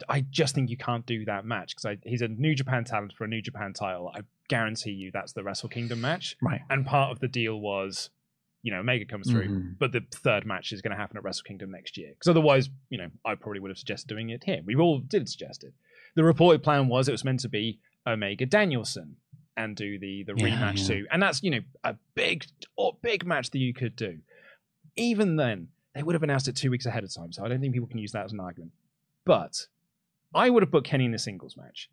I just think you can't do that match because he's a New Japan talent for a New Japan title. I guarantee you that's the Wrestle Kingdom match. Right. And part of the deal was, you know, Omega comes through, Mhm. but the third match is going to happen at Wrestle Kingdom next year. Because otherwise, you know, I probably would have suggested doing it here. We all did suggest it. The reported plan was it was meant to be Omega Danielson and do the the Yeah, rematch yeah. too, and that's you know a big or big match that you could do. Even then, they would have announced it two weeks ahead of time, so I don't think people can use that as an argument. But I would have put Kenny in the singles match.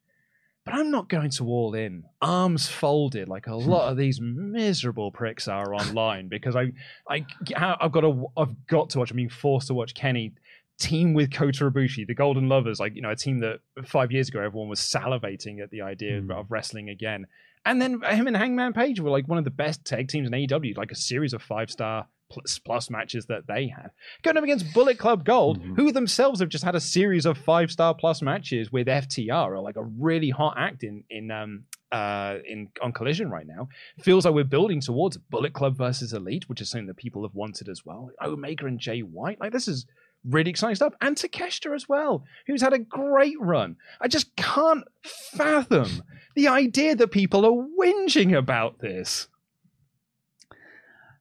But I'm not going to all in, arms folded, like a lot of these miserable pricks are online because I, I, I've got to, I've got to watch. I'm being forced to watch Kenny team with Kota Ibushi, the Golden Lovers, like you know, a team that five years ago everyone was salivating at the idea of, Mm. of wrestling again. And then him and Hangman Page were like one of the best tag teams in AEW, like a series of five star plus, plus matches that they had. Going up against Bullet Club Gold, Mhm. who themselves have just had a series of five star plus matches with FTR, or like a really hot act in in um uh in on Collision right now. Feels like we're building towards Bullet Club versus Elite, which is something that people have wanted as well. Omega and Jay White, like this is really exciting stuff. And Takeshita as well, who's had a great run. I just can't fathom the idea that people are whinging about this.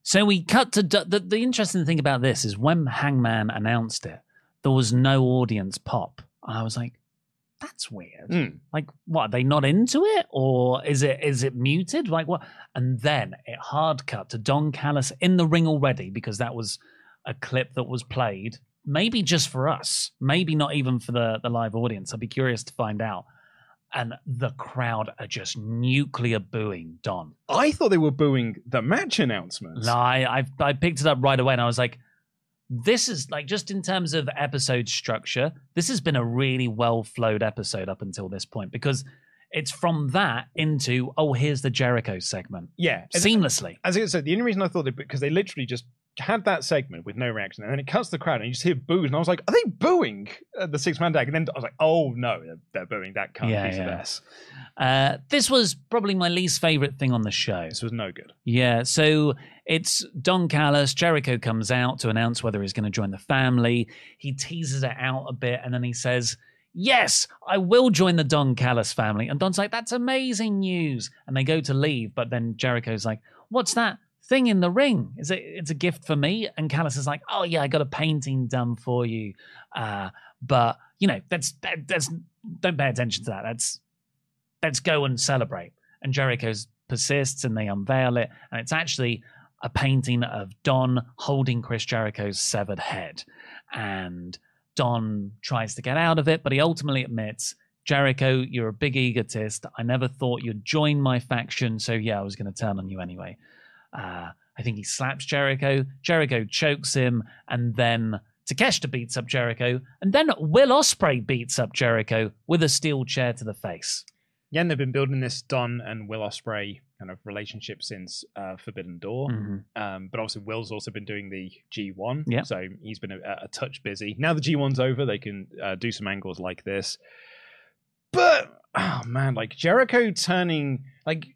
So we cut to the, the interesting thing about this is when Hangman announced it, there was no audience pop. And I was like, that's weird. Mm. Like, what? Are they not into it, or is it is it muted? Like what? And then it hard cut to Don Callis in the ring already because that was a clip that was played, maybe just for us, maybe not even for the the live audience. I'd be curious to find out. And the crowd are just nuclear booing Don. I thought they were booing the match announcements. No, I, I I picked it up right away, and I was like, "This is like just in terms of episode structure. This has been a really well flowed episode up until this point because it's from that into oh, here's the Jericho segment Yeah. seamlessly. as I said, the only reason I thought they because they literally just had that segment with no reaction, and then it cuts the crowd, and you just hear boos, and I was like, "Are they booing uh, the six man tag?" And then I was like, "Oh no, they're, they're booing that cunt Yeah, piece of ass." Uh, this was probably my least favorite thing on the show. This was no good. Yeah, so it's Don Callis. Jericho comes out to announce whether he's going to join the family. He teases it out a bit and then he says, Yes, I will join the Don Callis family. And Don's like, That's amazing news. And they go to leave, but then Jericho's like, What's that thing in the ring? Is it it's a gift for me? And Callis is like, Oh yeah, I got a painting done for you. Uh, but you know, that's that, that's don't pay attention to that. That's let's go and celebrate. And Jericho persists and they unveil it. And it's actually a painting of Don holding Chris Jericho's severed head. And Don tries to get out of it, but he ultimately admits, Jericho, you're a big egotist. I never thought you'd join my faction. So, yeah, I was going to turn on you anyway. Uh, I think he slaps Jericho. Jericho chokes him. And then Takeshita beats up Jericho, and then Will Ospreay beats up Jericho with a steel chair to the face. Yeah, and they've been building this Don and Will Ospreay kind of relationship since uh, Forbidden Door. Mhm. Um, but obviously, Will's also been doing the G1, Yeah. so he's been a, a touch busy. Now the G1's over, they can uh, do some angles like this. But oh man, like Jericho turning like.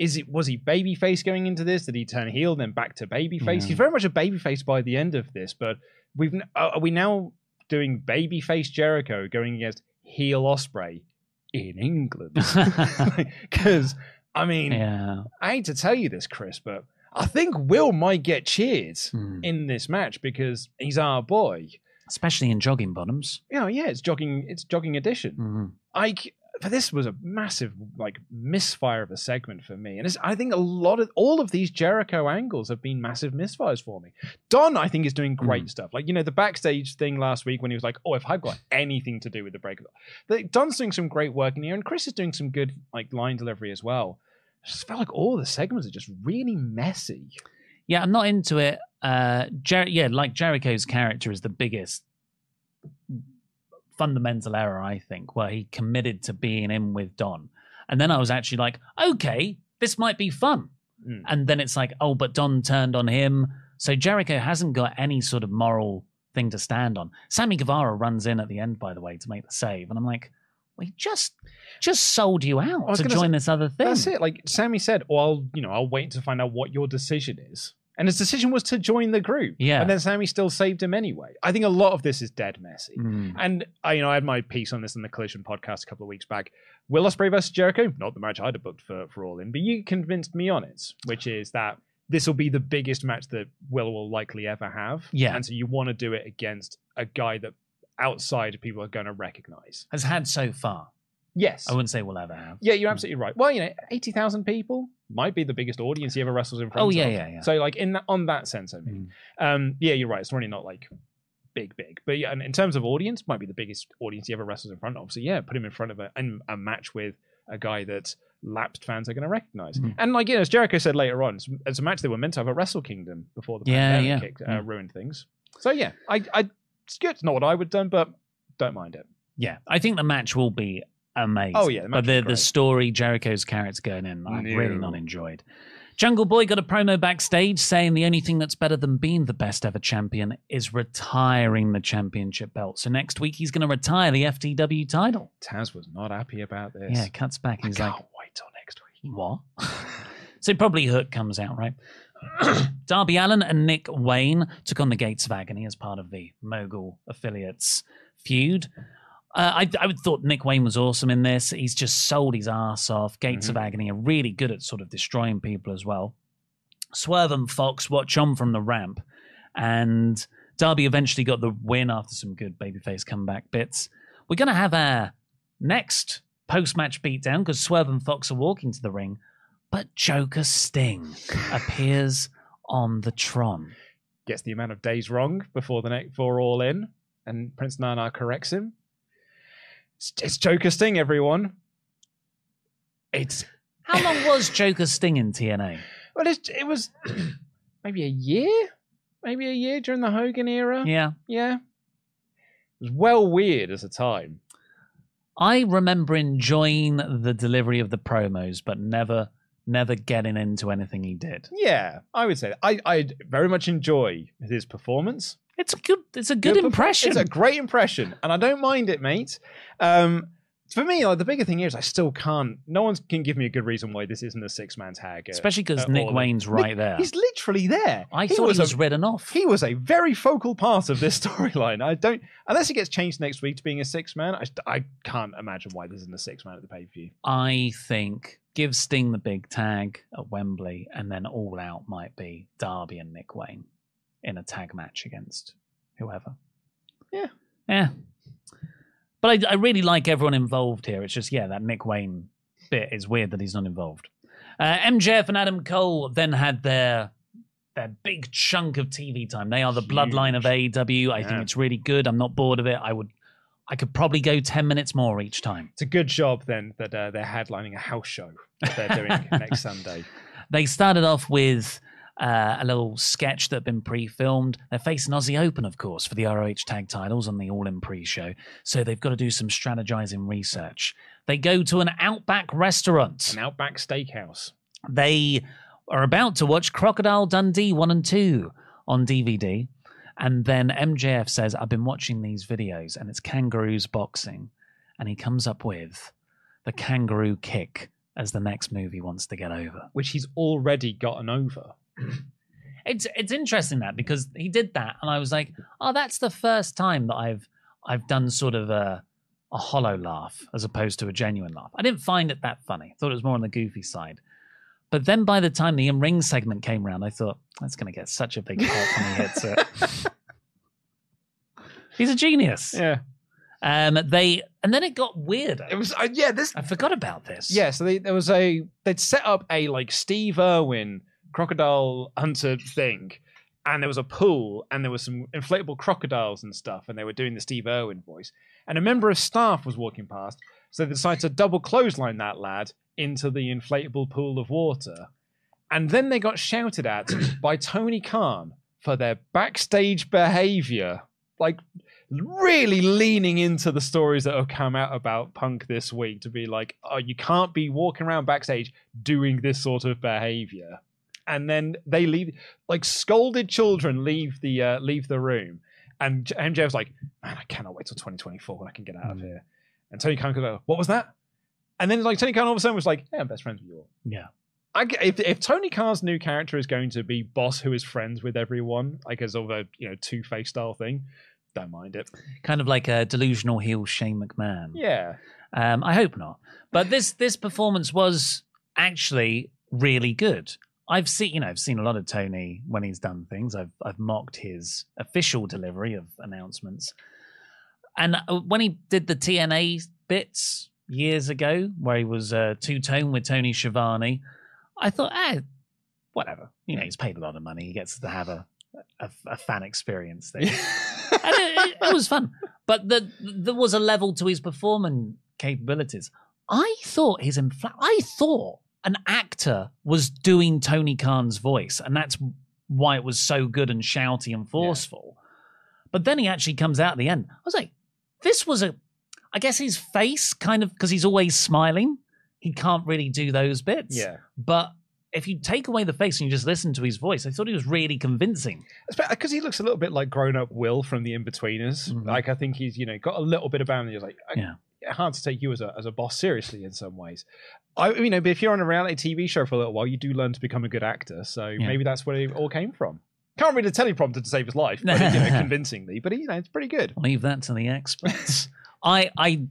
Is it was he babyface going into this? Did he turn heel then back to babyface? Yeah. He's very much a babyface by the end of this. But we've are we now doing babyface Jericho going against heel Ospreay in England? Because I mean, Yeah. I hate to tell you this, Chris, but I think Will might get cheered Hmm. in this match because he's our boy. Especially in jogging bottoms. You know, yeah, it's jogging. It's jogging edition. Mhm. I but this was a massive like misfire of a segment for me, and it's, I think a lot of all of these Jericho angles have been massive misfires for me. Don, I think, is doing great stuff. Like you know, the backstage thing last week when he was like, "Oh, if I've got anything to do with the break," Don's doing some great work in here, and Chris is doing some good like line delivery as well. I just felt like all the segments are just really messy. Yeah, I'm not into it. Uh, Jer- yeah, like Jericho's character is the biggest fundamental error, I think, where he committed to being in with Don. And then I was actually like, okay, this might be fun. Mm. And then it's like, oh, but Don turned on him. So Jericho hasn't got any sort of moral thing to stand on. Sammy Guevara runs in at the end, by the way, to make the save. And I'm like, we just just sold you out to join say- this other thing. That's it. Like Sammy said, "Well, I'll, you know, I'll wait to find out what your decision is." And his decision was to join the group. Yeah. And then Sammy still saved him anyway. I think a lot of this is dead messy. Mm. And I, you know, I had my piece on this in the Collision podcast a couple of weeks back. Will Ospreay versus Jericho, not the match I'd have booked for for All In, but you convinced me on it, which is that this will be the biggest match that Will will likely ever have. Yeah. And so you want to do it against a guy that outside people are going to recognize. Has had so far. Yes. I wouldn't say we'll ever have. Yeah, you're absolutely right. Well, you know, eighty thousand people might be the biggest audience he ever wrestles in front Oh, of. Oh yeah, yeah, yeah. So, like in that, on that sense, I mean, um, yeah, you're right. It's really not like big, big, but yeah, and in terms of audience, might be the biggest audience he ever wrestles in front of. So, yeah, put him in front of a and a match with a guy that lapsed fans are going to recognize. Mhm. And like you know, as Jericho said later on, it's, it's a match they were meant to have at Wrestle Kingdom before the Yeah, pandemic yeah, kicked, uh, yeah. ruined things. So yeah, I, I, it's good. It's not what I would have done, but don't mind it. Yeah, I think the match will be amazing. Oh, yeah, the but the the story Jericho's character going in, I've really not enjoyed. Jungle Boy got a promo backstage saying the only thing that's better than being the best ever champion is retiring the championship belt. So next week he's going to retire the FTW title. Taz was not happy about this. Yeah, cuts back. I He's like, wait till next week. what? so probably Hook comes out, right? Darby Allin and Nick Wayne took on the Gates of Agony as part of the Mogul affiliates feud. Uh, I, I would thought Nick Wayne was awesome in this. He's just sold his ass off. Gates of Agony are really good at sort of destroying people as well. Swerve and Fox watch on from the ramp, and Darby eventually got the win after some good babyface comeback bits. We're going to have our next post match beatdown because Swerve and Fox are walking to the ring, but Joker Sting appears on the Tron. Gets the amount of days wrong before the next four all in, and Prince Nana corrects him. It's, it's Joker Sting, everyone. It's How long was Joker Sting in TNA? well, it's, it was maybe a year, maybe a year during the Hogan era. Yeah. yeah. It was well weird as a time. I remember enjoying the delivery of the promos, but never, never getting into anything he did. Yeah, I would say that. I I very much enjoy his performance. It's a good, it's a good, perfor- impression. It's a great impression, and I don't mind it, mate. Um, for me, like the bigger thing is I still can't. No one can give me a good reason why this isn't a six man tag. uh, Especially because Nick all. Wayne's Nick- right there. He's literally there. I thought he was a, written off. He was a very focal part of this storyline. I don't, unless he gets changed next week to being a six man. I, I can't imagine why this isn't a six man at the pay per view. I think give Sting the big tag at Wembley, and then all out might be Darby and Nick Wayne in a tag match against whoever. Yeah. Yeah. But I, I really like everyone involved here. It's just, yeah, that Nick Wayne bit is weird that he's not involved. Uh, MJF and Adam Cole then had their their big chunk of TV time. They are the bloodline of AEW. I think it's really good. I'm not bored of it. I would, I could probably go ten minutes more each time. It's a good job then that uh, they're headlining a house show that they're doing next Sunday. They started off with uh, a little sketch that had been pre-filmed. They're facing Aussie Open, of course, for the ROH tag titles on the All In pre-show. So they've got to do some strategizing research. They go to an Outback restaurant. An Outback Steakhouse. They are about to watch Crocodile Dundee 1 and 2 on DVD. And then MJF says, I've been watching these videos and it's kangaroos boxing. And he comes up with the kangaroo kick as the next move he wants to get over. Which he's already gotten over. It's it's interesting that because he did that and I was like, oh, that's the first time that I've I've done sort of a a hollow laugh as opposed to a genuine laugh. I didn't find it that funny. I thought it was more on the goofy side. But then by the time the in ring segment came around, I thought that's going to get such a big pop when he hits it. He's a genius. Yeah. Um, they and then it got weird. It was uh, yeah. This I forgot about this. yeah. So they, there was a they'd set up a like Steve Irwin crocodile hunter thing, and there was a pool, and there was some inflatable crocodiles and stuff, and they were doing the Steve Irwin voice. And a member of staff was walking past, so they decided to double clothesline that lad into the inflatable pool of water, and then they got shouted at by Tony Khan for their backstage behavior, like really leaning into the stories that have come out about Punk this week to be like, oh, you can't be walking around backstage doing this sort of behavior. And then they leave, like scolded children leave the uh, leave the room, and MJF's like, man, I cannot wait till 2024 when I can get out of here. And Tony Khan goes, what was that? And then like Tony Khan all of a sudden was like, yeah I'm best friends with you all. Yeah. I if, if Tony Khan's new character is going to be boss who is friends with everyone, like as of a you know two face style thing, don't mind it. Kind of like a delusional heel Shane McMahon. Yeah, Um, I hope not. But this this performance was actually really good. I've seen you know I've seen a lot of Tony when he's done things. I've I've mocked his official delivery of announcements, and uh, when he did the TNA bits years ago, where he was uh, two tone with Tony Schiavone, I thought, eh, whatever. You know, he's paid a lot of money. He gets to have a a, a fan experience thing. and it, it, it was fun. But the, there was a level to his performance capabilities. I thought his infl- I thought an actor was doing Tony Khan's voice, and that's why it was so good and shouty and forceful. But then he actually comes out at the end. I was like, this was a, I guess his face kind of because he's always smiling. He can't really do those bits. Yeah. But if you take away the face and you just listen to his voice, I thought he was really convincing. because he looks a little bit like grown up Will from the Inbetweeners. Mhm. Like I think he's you know got a little bit about him. You're like, Yeah. Hard to take you as a as a boss seriously in some ways. I you know, but if you're on a reality TV show for a little while, you do learn to become a good actor. So Yeah. maybe that's where it all came from. Can't read a teleprompter to save his life, but, you know, convincingly. But you know, it's pretty good. Leave that to the experts. I, I,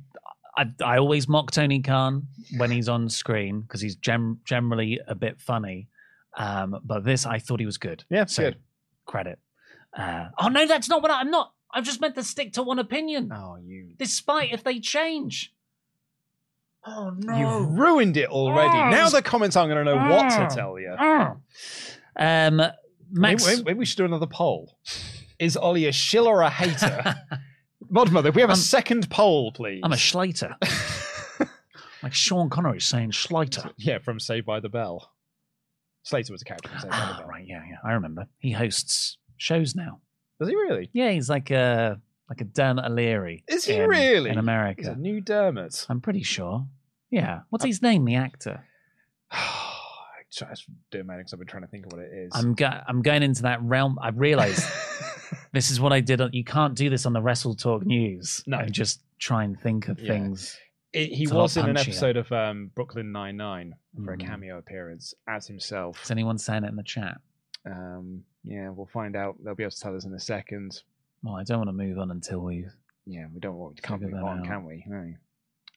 I, I always mock Tony Khan when he's on screen because he's gem- generally a bit funny. Um, but this, I thought he was good. Yeah, so good. credit. Uh, oh no, that's not what I, I'm not. I've just meant to stick to one opinion, Oh, you despite if they change. Oh no! you've ruined it already. Oh. now the comments aren't going to know what Oh. to tell you. Oh. Um, Maybe, Max. maybe- maybe we should do another poll. Is Oli a shill or a hater? Mod Mother, if we have a I'm- second poll, please. I'm a Schlater. like Sean Connery saying Schlater. yeah, from Saved by the Bell. Slater was a character from Saved by the Ah, Bell. right, yeah, yeah. I remember. He hosts shows now. Does he really? Yeah, he's like a like a Dermot O'Leary. Is he in- really? in America? He's a new Dermot. I'm pretty sure. Yeah. What's his name? The actor. I just do man because I've been trying to think of what it is. I'm go- I'm going into that realm. I realized this is what I did. On, you can't do this on the WrestleTalk News. No. and just try and think of Yeah. things. It- he It's a lot was in an episode of um, Brooklyn Nine Nine for Mhm. a cameo appearance as himself. Is anyone saying it in the chat? Um, yeah, we'll find out. They'll be able to tell us in a second. Well, I don't want to move on until we. Yeah, we don't want can't move on, out. can we? No.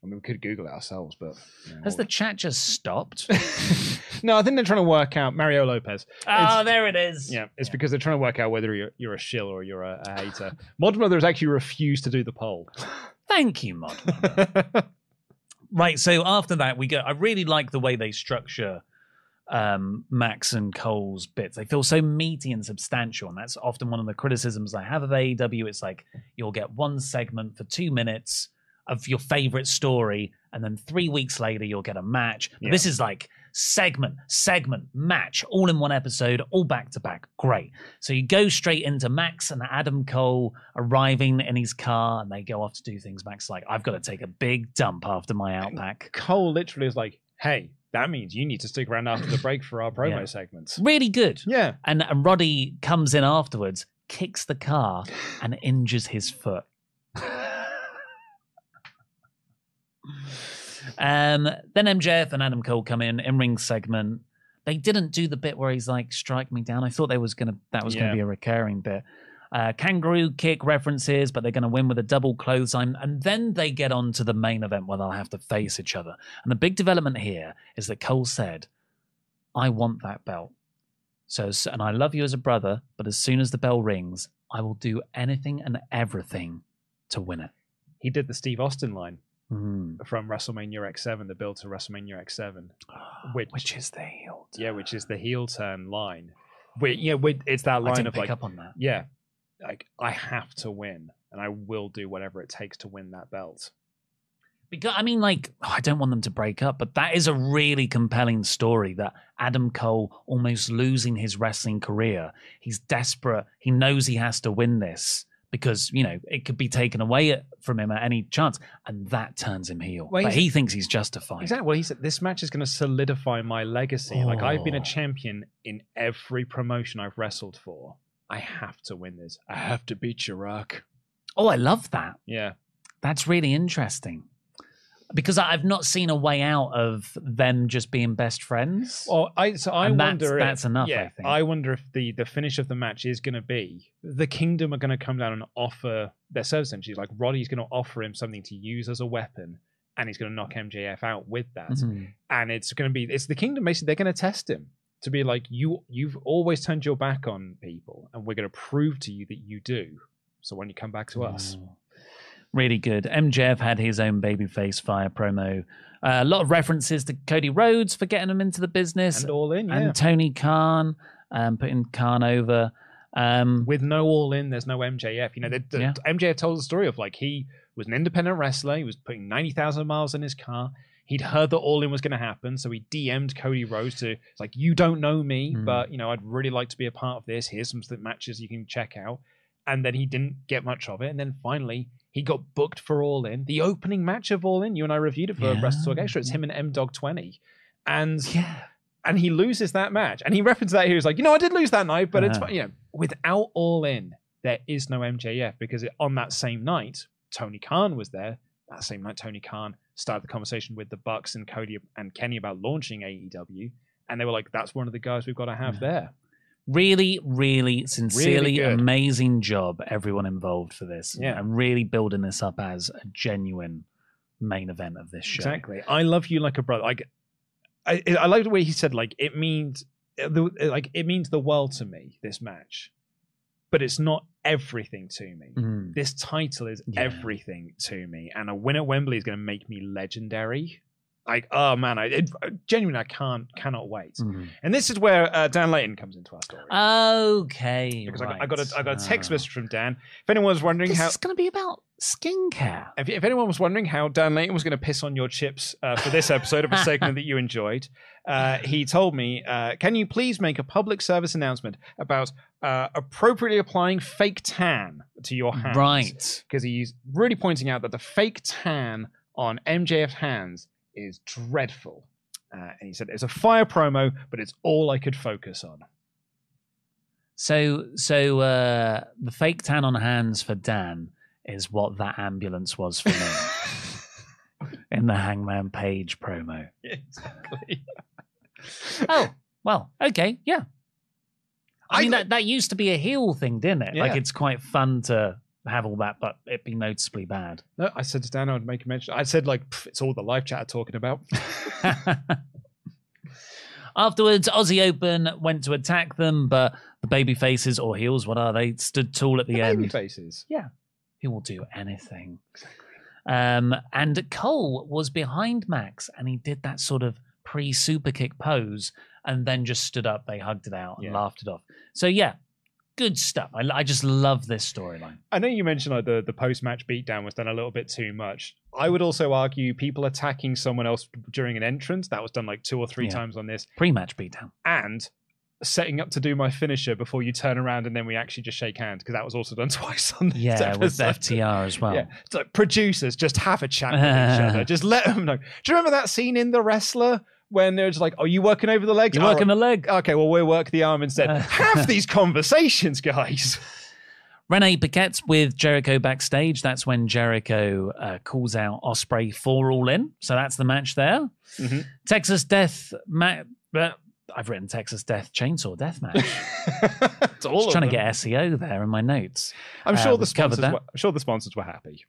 I mean, we could Google it ourselves, but you know, Has the chat just stopped? no, I think they're trying to work out Mario Lopez. oh, there it is. Yeah, it's because they're trying to work out whether you're, you're a shill or you're a, a hater. Mod Mother has actually refused to do the poll. Thank you, Mod. Mother. right. So after that, we go. I really like the way they structure um, Max and Cole's bits. They feel so meaty and substantial, and that's often one of the criticisms I have of AEW. It's like you'll get one segment for two minutes of your favorite story, and then three weeks later you'll get a match. Yeah. This is like segment, segment, match, all in one episode, all back to back. Great. So you go straight into Max and Adam Cole arriving in his car, and they go off to do things. Max like, I've got to take a big dump after my outback. Cole literally is like, "Hey, that means you need to stick around after the break for our promo Yeah. segments." Really good. Yeah. And, and Roddy comes in afterwards, kicks the car, and injures his foot. um, then MJF and Adam Cole come in in ring segment. They didn't do the bit where he's like, "Strike me down." I thought they was gonna that was Yeah. gonna be a recurring bit. Uh, kangaroo kick references, but they're going to win with a double clothesline. And then they get on to the main event where they'll have to face each other. And the big development here is that Cole said, I want that belt. So, and I love you as a brother, but as soon as the bell rings, I will do anything and everything to win it. He did the Steve Austin line Mm. from WrestleMania X7, the build to WrestleMania X7, which, Which is the heel. yeah, which is the heel turn line. Wait, yeah, wait, it's that line of pick like, up on that. yeah, like I have to win, and I will do whatever it takes to win that belt. Because I mean, like, oh, I don't want them to break up, but that is a really compelling story. That Adam Cole almost losing his wrestling career, he's desperate. He knows he has to win this because you know it could be taken away from him at any chance, and that turns him heel. Well, but he thinks he's justified. Exactly. Well, he said this match is going to solidify my legacy. Like I've been a Oh. champion in every promotion I've wrestled for. I have to win this. I have to beat Chirac. Oh, I love that. Yeah. That's really interesting because I- I've not seen a way out of them just being best friends. Well, I so I And that's- wonder. if- that's enough, I Yeah, think. wonder if the the finish of the match is going to be the Kingdom are going to come down and offer their service energies. Like Roddy's going to offer him something to use as a weapon, and he's going to knock MJF out with that. Mhm. And it's going to be it's the Kingdom. Basically, they're going to test him to be like you. You've always turned your back on people, and we're going to prove to you that you do. So when you come back to us, Oh. Really good. MJF had his own babyface fire promo. Uh, a lot of references to Cody Rhodes for getting him into the business, and all in, yeah. and Tony Khan, um, putting Khan over. Um, with no all in, there's no MJF. You know, the, the, Yeah. MJF told the story of like he was an independent wrestler. He was putting 90,000 miles in his car. He'd heard that all in was going to happen. So he DM'd Cody Rhodes to, it's like, you don't know me, Mm. but, you know, I'd really like to be a part of this. Here's some matches you can check out. And then he didn't get much of it. And then finally, he got booked for All In. The opening match of All In, you and I reviewed it for Yeah. WrestleTalk Extra. It's him and MDogg 20. And yeah. and he loses that match. And he referenced that. He was like, you know, I did lose that night, but it's Uh-huh. fine. You know, without All In, there is no MJF because it, on that same night, Tony Khan was there. That same night, Tony Khan started the conversation with the Bucks and Cody and Kenny about launching AEW. And they were like, that's one of the guys we've got to have there. Really, really, sincerely good. amazing job, everyone involved for this. Yeah. And really building this up as a genuine main event of this show. Exactly. I love you like a brother. Like, I, I like the way he said, like, it means, like, it means the world to me, this match. But it's not everything to me. Mm. this title is Yeah. everything to me, and a win at Wembley is going to make me legendary. Like, oh man, I it, genuinely I can't cannot wait. Mhm. And this is where uh, Dan Layton comes into our story Okay. because I, got. I got a I got a text message from Dan. If anyone was wondering This how is going to be about skincare. if, if anyone was wondering how Dan Layton was going to piss on your chips uh, for this episode of a segment that you enjoyed, uh, he told me, uh, "Can you please make a public service announcement about uh, appropriately applying fake tan to your hands?" Right. because he's really pointing out that the fake tan on MJF's hands is dreadful. Uh, and he said it's a fire promo, but it's all I could focus on. So, so uh, the fake tan on hands for Dan is what that ambulance was for me in the Hangman Page promo. Exactly. Oh, well, okay, yeah. I, I mean, that, that used to be a heel thing, didn't it? Like, it's quite fun to have all that, but it be noticeably bad. No, I said to Dan I would make a mention. I said like it's all the live chat are talking about. Afterwards, Aussie Open went to attack them, but the baby faces or heels, what are they, stood tall at the, Baby end. Baby faces. Yeah, he will do anything. Um, and Cole was behind Max, and he did that sort of pre-super kick pose, and then just stood up. They hugged it out and Yeah. laughed it off. So yeah, good stuff. I, I just love this storyline. I know you mentioned like the the post match beatdown was done a little bit too much. I would also argue people attacking someone else during an entrance that was done like two or three Yeah. times on this, Pre-match beatdown. and setting up to do my finisher before you turn around and then we actually just shake hands because that was also done twice on this Yeah, with. FTR as well. Yeah, it's like producers just have a chat with each other. Just let them know. Do you remember that scene in The Wrestler when they're just like, "Are you working over the legs? You're Oh, working the leg. Okay, well we'll work the arm instead. have these conversations, guys. Renee Paquette's with Jericho backstage. That's when Jericho uh, calls out Ospreay for All In. So that's the match there. Mhm. Texas Death match. I've written Texas Death Chainsaw Death Match. It's all trying to get SEO there in my notes. I'm Uh, sure the sponsors. Were, I'm sure the sponsors were happy.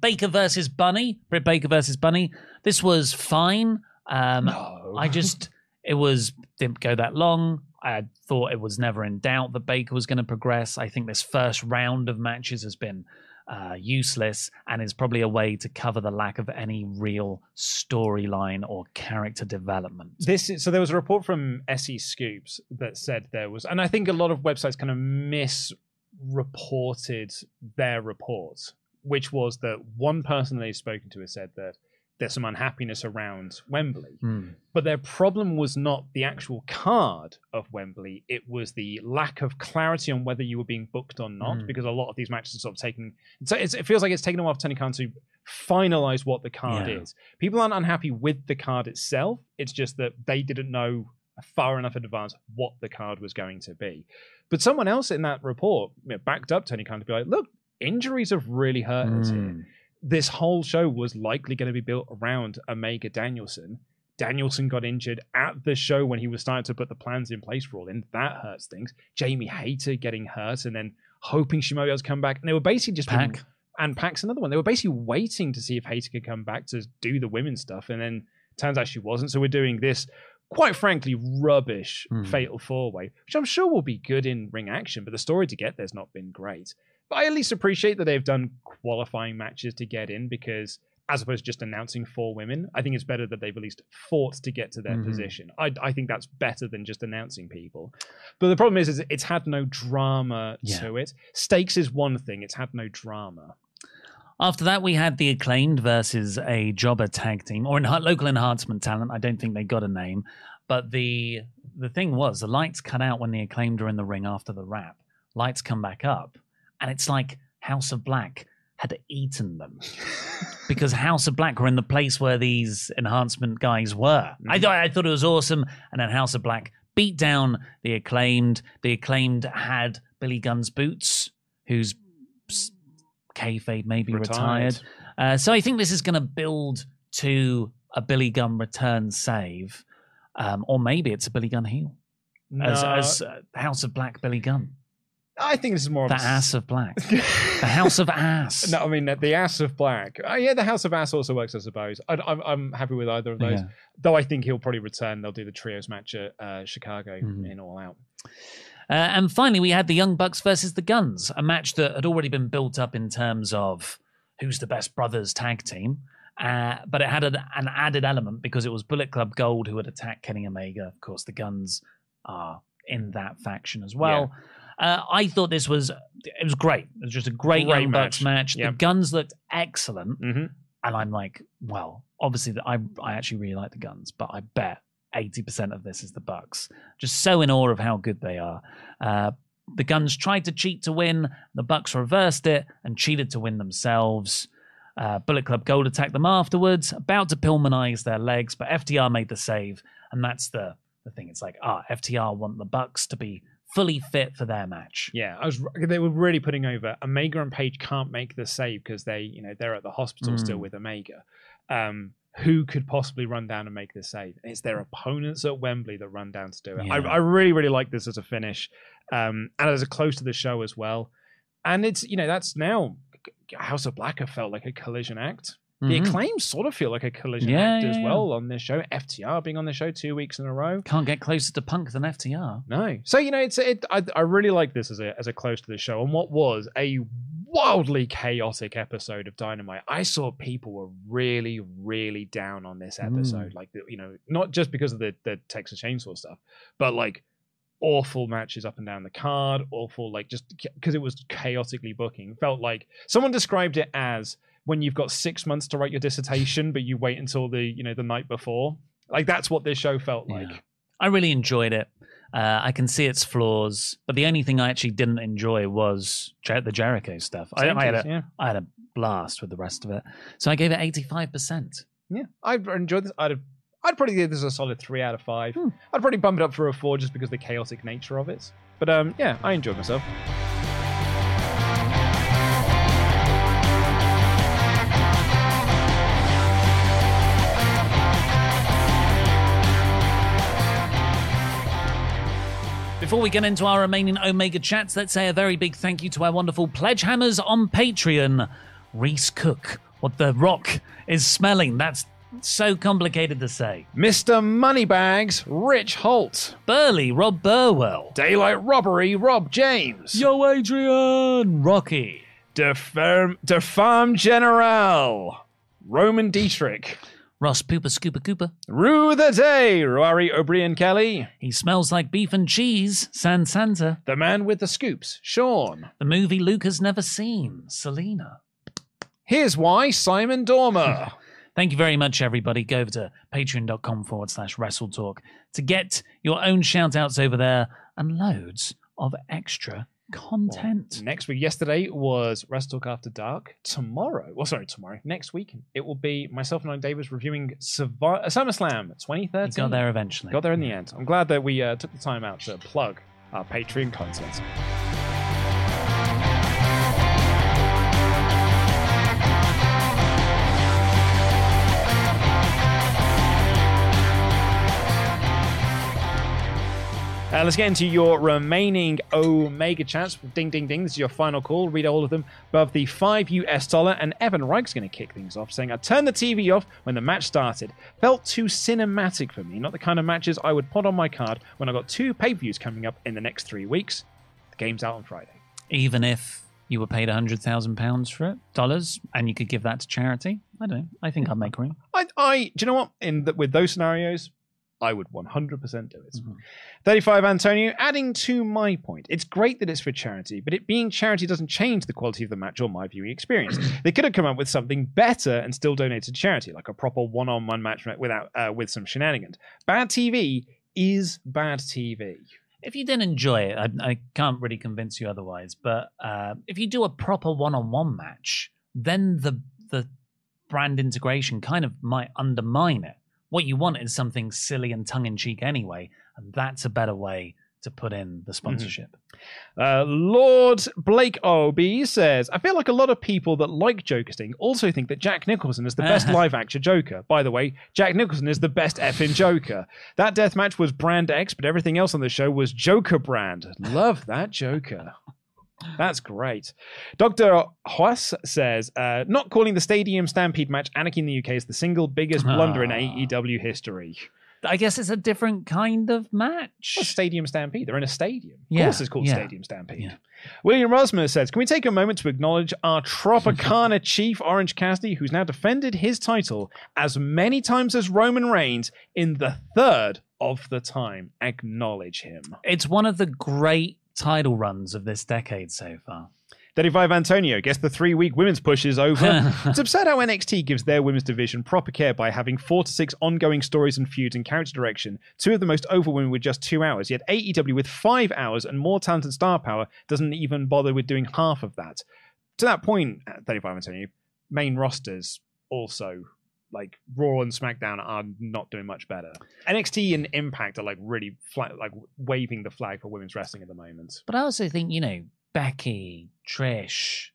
Baker versus Bunny. Britt Baker versus Bunny. This was fine. Um, I just it was didn't go that long. I thought it was never in doubt that Baker was going to progress. I think this first round of matches has been uh, useless and is probably a way to cover the lack of any real storyline or character development. This is, so there was a report from SE Scoops that said there was, and I think a lot of websites kind of misreported their report, which was that one person they've spoken to has said that there's some unhappiness around Wembley. Hmm. But their problem was not the actual card of Wembley, it was the lack of clarity on whether you were being booked or not, Mm. because a lot of these matches are sort of taking. So it's, it feels like it's taken a while for Tony Khan to finalize what the card Yeah. is. People aren't unhappy with the card itself, it's just that they didn't know far enough in advance what the card was going to be. But someone else in that report you know, backed up Tony Khan to be like, look, injuries have really hurt us here Mm. This whole show was likely going to be built around Omega Danielson. Danielson got injured at the show when he was starting to put the plans in place for all in. That hurts things. Jamie Hayter getting hurt and then hoping she might be able to come back. And they were basically just been- Pac. and Pac's another one. They were basically waiting to see if Hayter could come back to do the women's stuff, and then turns out she wasn't. So we're doing this quite frankly rubbish Hmm. fatal four way, which I'm sure will be good in ring action, but the story to get there's not been great. But I at least appreciate that they've done qualifying matches to get in because as opposed to just announcing four women, I think it's better that they've at least fought to get to their Mhm. position. I, I think that's better than just announcing people. But the problem is, is it's had no drama Yeah. to it. Stakes is one thing; it's had no drama. After that, we had the acclaimed versus a jobber tag team or en- local enhancement talent. I don't think they got a name, but the the thing was the lights cut out when the acclaimed are in the ring after the rap. Lights come back up, and it's like House of Black had eaten them because House of Black were in the place where these enhancement guys were. I thought I thought it was awesome, and then House of Black beat down the acclaimed. The acclaimed had Billy Gunn's boots, who's kayfabe maybe Retired. retired. Uh, so I think this is going to build to a Billy Gunn return save, um, or maybe it's a Billy Gunn heel as, as uh, House of Black Billy Gunn, I think this is more of the a s- ass of black, the House of Ass. No, I mean the Ass of Black. Uh, yeah, the House of Ass also works, I suppose. I, I'm, I'm happy with either of those. Yeah. Though I think he'll probably return. They'll do the trios match at uh, Chicago Mhm. in All Out. Uh, and finally, we had the Young Bucks versus the Guns, a match that had already been built up in terms of who's the best brothers tag team. Uh, but it had an, an added element because it was Bullet Club Gold who had attacked Kenny Omega. Of course, the Guns are in that faction as well. Uh, I thought this was it was great. It was just a great, Great Young Bucks match. match. Yep. The Guns looked excellent, Mm-hmm. and I'm like, well, obviously, the, I I actually really like the Guns, but I bet eighty percent of this is the Bucks. Just so in awe of how good they are. Uh, the Guns tried to cheat to win. The Bucks reversed it and cheated to win themselves. Uh, Bullet Club Gold attacked them afterwards, about to Pillmanize their legs, but FTR made the save, and that's the the thing. It's like, ah, FTR want the Bucks to be fully fit for their match. Yeah, I was. They were really putting over. Omega and Page can't make the save because they, you know, they're at the hospital still Mm. with Omega. Um, who could possibly run down and make the save? It's their opponents at Wembley that run down to do it. I, I really, really like this as a finish, um, and as a close to the show as well. And it's, you know, that's now House of Black have felt like a collision act. The Mhm. acclaim sort of feel like a collision Yeah, act yeah, as well on this show. FTR being on the show two weeks in a row. Can't get closer to Punk than FTR. No. So you know, it's it. I, I really like this as a as a close to the show, and what was a wildly chaotic episode of Dynamite. I saw people were really, really down on this episode. Like the, you know, not just because of the the Texas Chainsaw stuff, but like awful matches up and down the card, awful like just because it was chaotically booking. Felt like someone described it as when you've got six months to write your dissertation, but you wait until the you know the night before. Like that's what this show felt like. Yeah. I really enjoyed it. Uh, I can see its flaws, but the only thing I actually didn't enjoy was Jer- the Jericho stuff. I, I had a, yeah. I had a blast with the rest of it, so I gave it eighty five percent. Yeah, I enjoyed this. I'd I'd probably give this a solid three out of five. Hmm. I'd probably bump it up for a four just because of the chaotic nature of it. But um, yeah, I enjoyed myself. Before we get into our remaining Omega chats, let's say a very big thank you to our wonderful pledge hammers on Patreon. Reese Cook, what the rock is smelling. That's so complicated to say. Mr. Moneybags, Rich Holt. Burley, Rob Burwell. Daylight Robbery, Rob James. Yo, Adrian, Rocky. De, Ferm, Farm General, Roman Dietrich. Ross Pooper Scooper Cooper. Rue the Day, Rory O'Brien Kelly. He smells like beef and cheese, San Santa. The Man with the Scoops, Sean. The movie Luke has never seen, Selena. Here's why, Simon Dormer. Thank you very much, everybody. Go over to patreon.com forward slash wrestle talk to get your own shout outs over there and loads of extra content. Next week, yesterday was WrestleTalk After Dark. Tomorrow, well, sorry, tomorrow, next week, it will be myself and Oli, Davis, reviewing Survi- uh, SummerSlam 2013. You got there eventually. Got there in the end. I'm glad that we uh, took the time out to plug our Patreon content. Uh, let's get into your remaining Omega chats. Ding, ding, ding. This is your final call. Read all of them above the 5 US dollar. And Evan Reich's going to kick things off, saying, I turned the TV off when the match started. Felt too cinematic for me. Not the kind of matches I would put on my card when I got two pay per views coming up in the next three weeks. The game's out on Friday. Even if you were paid £100,000 for it, dollars, and you could give that to charity, I don't know. I think I'd make room. I, I, do you know what? In the, with those scenarios, I would 100% do it. 35 Antonio, adding to my point, it's great that it's for charity, but it being charity doesn't change the quality of the match or my viewing experience. they could have come up with something better and still donated to charity, like a proper one-on-one match without uh, with some shenanigans. Bad TV is bad TV. If you didn't enjoy it, I, I can't really convince you otherwise. But uh, if you do a proper one-on-one match, then the the brand integration kind of might undermine it. What you want is something silly and tongue-in-cheek anyway, and that's a better way to put in the sponsorship. Uh, Lord Blake O.B. says, I feel like a lot of people that like Joker Sting also think that Jack Nicholson is the best live action Joker. By the way, Jack Nicholson is the best effing Joker. That death match was brand X, but everything else on the show was Joker brand. Love that Joker. That's great. Dr. Huas says, uh, not calling the Stadium Stampede match Anarchy in the UK is the single biggest blunder in Ah. AEW history. I guess it's a different kind of match. Well, Stadium Stampede. They're in a stadium. Of Yeah, course, it's called yeah, Stadium Stampede. yeah. William Rosmer says, "Can we take a moment to acknowledge our Tropicana chief, Orange Cassidy, who's now defended his title as many times as Roman Reigns in the third of the time? Acknowledge him." It's one of the great title runs of this decade so far. 35 Antonio, guess the three week women's push is over. it's absurd how NXT gives their women's division proper care by having four to six ongoing stories and feuds and character direction, two of the most over women with just two hours, yet AEW with five hours and more talented star power doesn't even bother with doing half of that. To that uh, 35 Antonio, main rosters also. Like Raw and SmackDown are not doing much better. NXT and Impact are like really fla- like waving the flag for women's wrestling at the moment. But I also think, you know, Becky, Trish,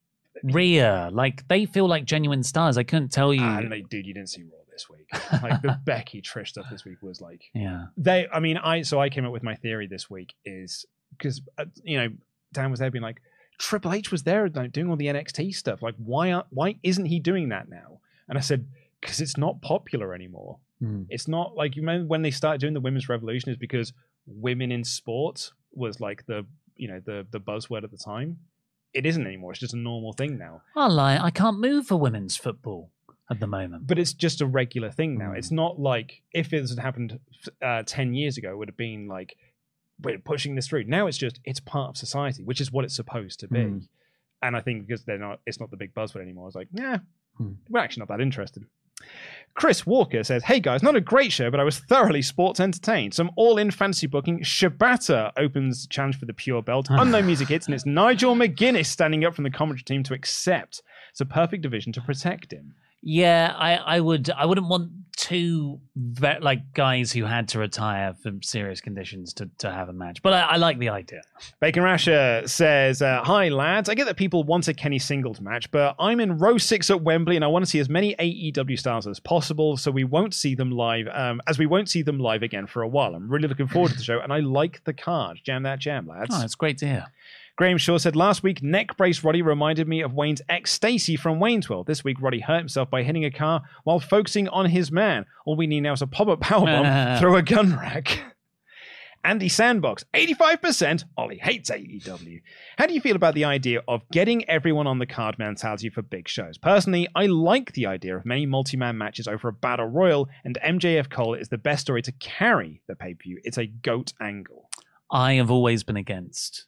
Rhea, like they feel like genuine stars. I couldn't tell you. I don't dude. You didn't see Raw this week. Like the Becky Trish stuff this week was like Yeah. they. I mean, I so I came up with my theory this week is because uh, you know Dan was there being like Triple H was there like, doing all the NXT stuff. Like why aren't, why isn't he doing that now? And I said because it's not popular anymore. Hmm. It's not like you remember when they started doing the women's revolution is because women in sports was like the you know the the buzzword at the time. It isn't anymore. It's just a normal thing now. I'll lie. I can't move for women's football at the moment. but it's just a regular thing now. Mm. It's not like if it had happened uh, ten years ago, it would have been like we're pushing this through. Now it's just it's part of society, which is what it's supposed to be. Mm. And I think because they're not, it's not the big buzzword anymore. It's like, yeah, Hmm. we're actually not that interested. Chris Walker says, Hey guys, not a great show, but I was thoroughly sports entertained. Some all in fantasy booking. Shibata opens challenge for the pure belt. Unknown music hits, and it's Nigel McGuinness standing up from the commentary team to accept. It's a perfect division to protect him. Yeah, I, I would. I wouldn't want two ve- like guys who had to retire from serious conditions to, to have a match. But I, I like the idea. Bacon Rasher says, uh, Hi, lads. I get that people want a Kenny singles match, but I'm in row six at Wembley and I want to see as many AEW stars as possible, so we won't see them live, um, as we won't see them live again for a while. I'm really looking forward to the show and I like the card. Jam that jam, lads. Oh, it's great to hear. Graham Shaw said last week, neck brace Roddy reminded me of Wayne's ex Stacy from Wayne's World. This week, Roddy hurt himself by hitting a car while focusing on his man. All we need now is a pop up powerbomb through a gun rack. Andy Sandbox, 85%. Oli hates AEW. How do you feel about the idea of getting everyone on the card mentality for big shows? Personally, I like the idea of many multi man matches over a battle royal, and MJF Cole is the best story to carry the pay per view. It's a goat angle. I have always been against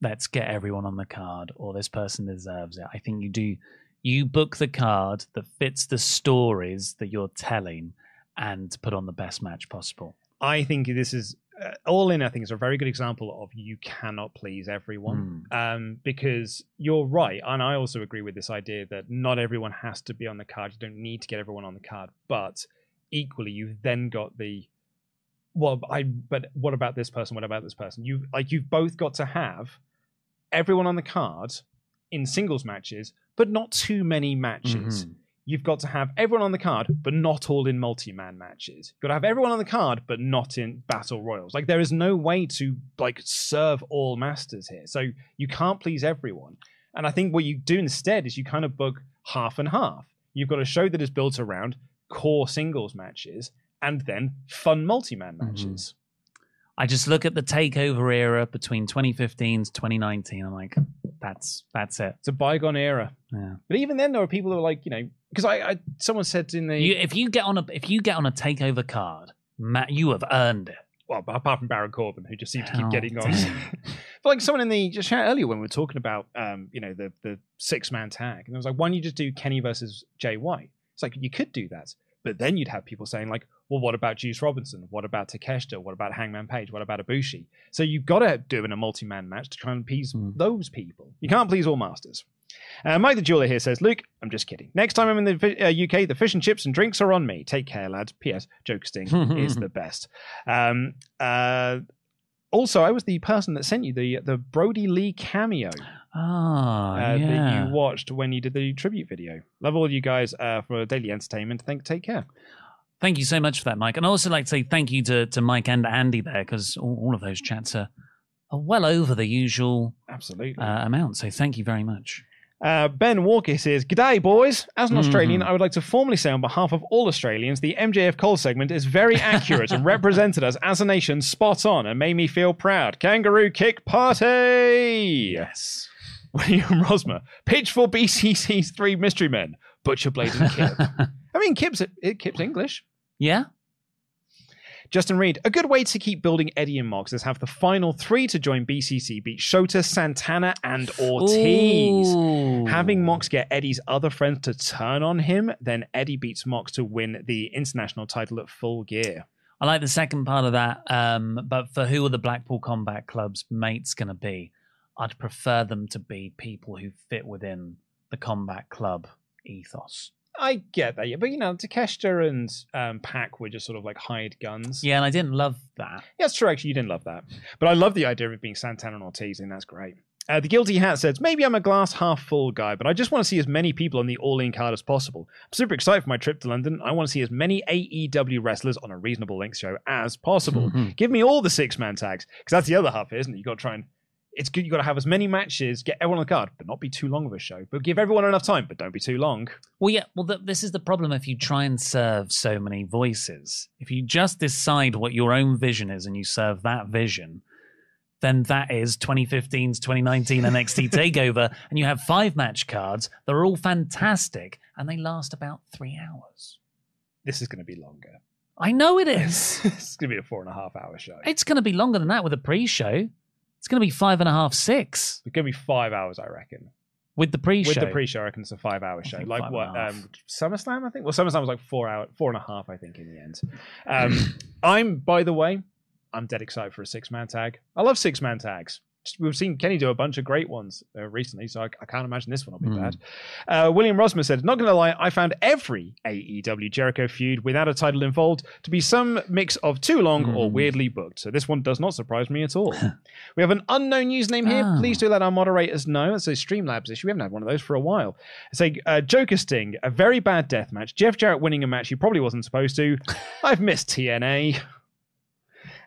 let's get everyone on the card or this person deserves it. I think you do you book the card that fits the stories that you're telling and put on the best match possible. I think this is uh, all in. I think is a very good example of you cannot please everyone, um, because you're right, and I also agree with this idea that not everyone has to be on the card. You don't need to get everyone on the card, but equally, you've then got the well, I. But what about this person? What about this person? You like you've both got to have everyone on the card in singles matches, but not too many matches Mhm. you've got to have everyone on the card, but not all in multi-man matches. You've got to have everyone on the card, but not in battle royals. Like there is no way to like serve all masters here. So you can't please everyone. And I think what you do instead is you kind of book half and half. You've got a show that is built around core singles matches and then fun multi-man matches. I just look at the takeover era between 2015 to 2019. I'm like, that's that's it. It's a bygone era. Yeah. But even then, there were people who were like, you know, because I, I someone said in the You, if you get on a if you get on a takeover card, Matt, you have earned it. well, apart from Baron Corbin, who just seems to keep Oh, getting on. but like someone in the just chat earlier when we were talking about, um, you know, the the six man tag, and I was like, why don't you just do Kenny versus Jay White? It's like you could do that, but then you'd have people saying like, well, what about Juice Robinson? What about Takeshita? What about Hangman Page? What about Ibushi? So you've got to do in a multi man match to try and appease those people. You can't please all masters. Uh, Mike the Jeweler here says, Luke, I'm just kidding. Next time I'm in the uh, UK, the fish and chips and drinks are on me. Take care, lads. P.S. Joke sting is the best. Um, uh, also, I was the person that sent you the the Brodie Lee cameo Ah, uh, that yeah. you watched when you did the tribute video. Love all you guys uh, for daily entertainment. Think, take care. Thank you so much for that, Mike. And I'd also like to say thank you to, to Mike and Andy there because all, all of those chats are, are well over the usual Absolutely. uh, amount. So thank you very much. Uh, ben Walker says, G'day, boys. As an Australian, Mhm. I would like to formally say on behalf of all Australians, the MJF Cole segment is very accurate and represented us as a nation spot on and made me feel proud. Kangaroo kick party! Yes. William Rosmer, pitch for BCC's three mystery men, Butcher Blade and Kip. I mean, Kip's, it, Kip's English. Yeah? Justin Reed, a good way to keep building Eddie and Mox is have the final three to join BCC beat Shota, Santana, and Ortiz. Ooh. Having Mox get Eddie's other friends to turn on him, then Eddie beats Mox to win the international title at full gear. I like the second part of that. Um, but for who are the Blackpool Combat Club's mates going to be? I'd prefer them to be people who fit within the combat club ethos. I get that, yeah, but you know, Takeshita and um, Pac were just sort of like hired guns. Yeah, and I didn't love that. Yeah, it's true. Actually, you didn't love that, but I love the idea of it being Santana and Ortiz, and that's great. Uh, the Guilty Hat says, maybe I'm a glass half full guy, but I just want to see as many people on the All In card as possible. I'm super excited for my trip to London. I want to see as many AEW wrestlers on a reasonable length show as possible. Give me all the six man tags, because that's the other half, isn't it? You've got to try and. It's good. You've got to have as many matches, get everyone on the card, but not be too long of a show. But give everyone enough time, but don't be too long. Well, yeah. Well, th- this is the problem if you try and serve so many voices. If you just decide what your own vision is and you serve that vision, then that is 2015's 2019 NXT Takeover, and you have five match cards. They're all fantastic, and they last about three hours. This is going to be longer. I know it is. it's gonna be a four and a half hour show. it's going to be longer than that with a pre-show. It's going to be five and a half, six It's gonna be five hours, I reckon. with the pre-show. With the pre-show, I reckon it's a five-hour show. think Like five what? and a half. Um, SummerSlam, I think. Well, SummerSlam was like four hour, four and a half, I think, in the end. Um, I'm, by the way, I'm dead excited for a six-man tag. I love six-man tags. We've seen Kenny do a bunch of great ones uh, recently, so I, I can't imagine this one will be Hmm. bad. Uh, William Rosmer said, "Not gonna lie, I found every AEW Jericho feud without a title involved to be some mix of too long or Hmm. weirdly booked. So this one does not surprise me at all." we have an unknown username here. Ah. Please do let our moderators know. It's a Streamlabs issue. We haven't had one of those for a while. It's a uh, Joker Sting, a very bad death match. Jeff Jarrett winning a match he probably wasn't supposed to. I've missed TNA.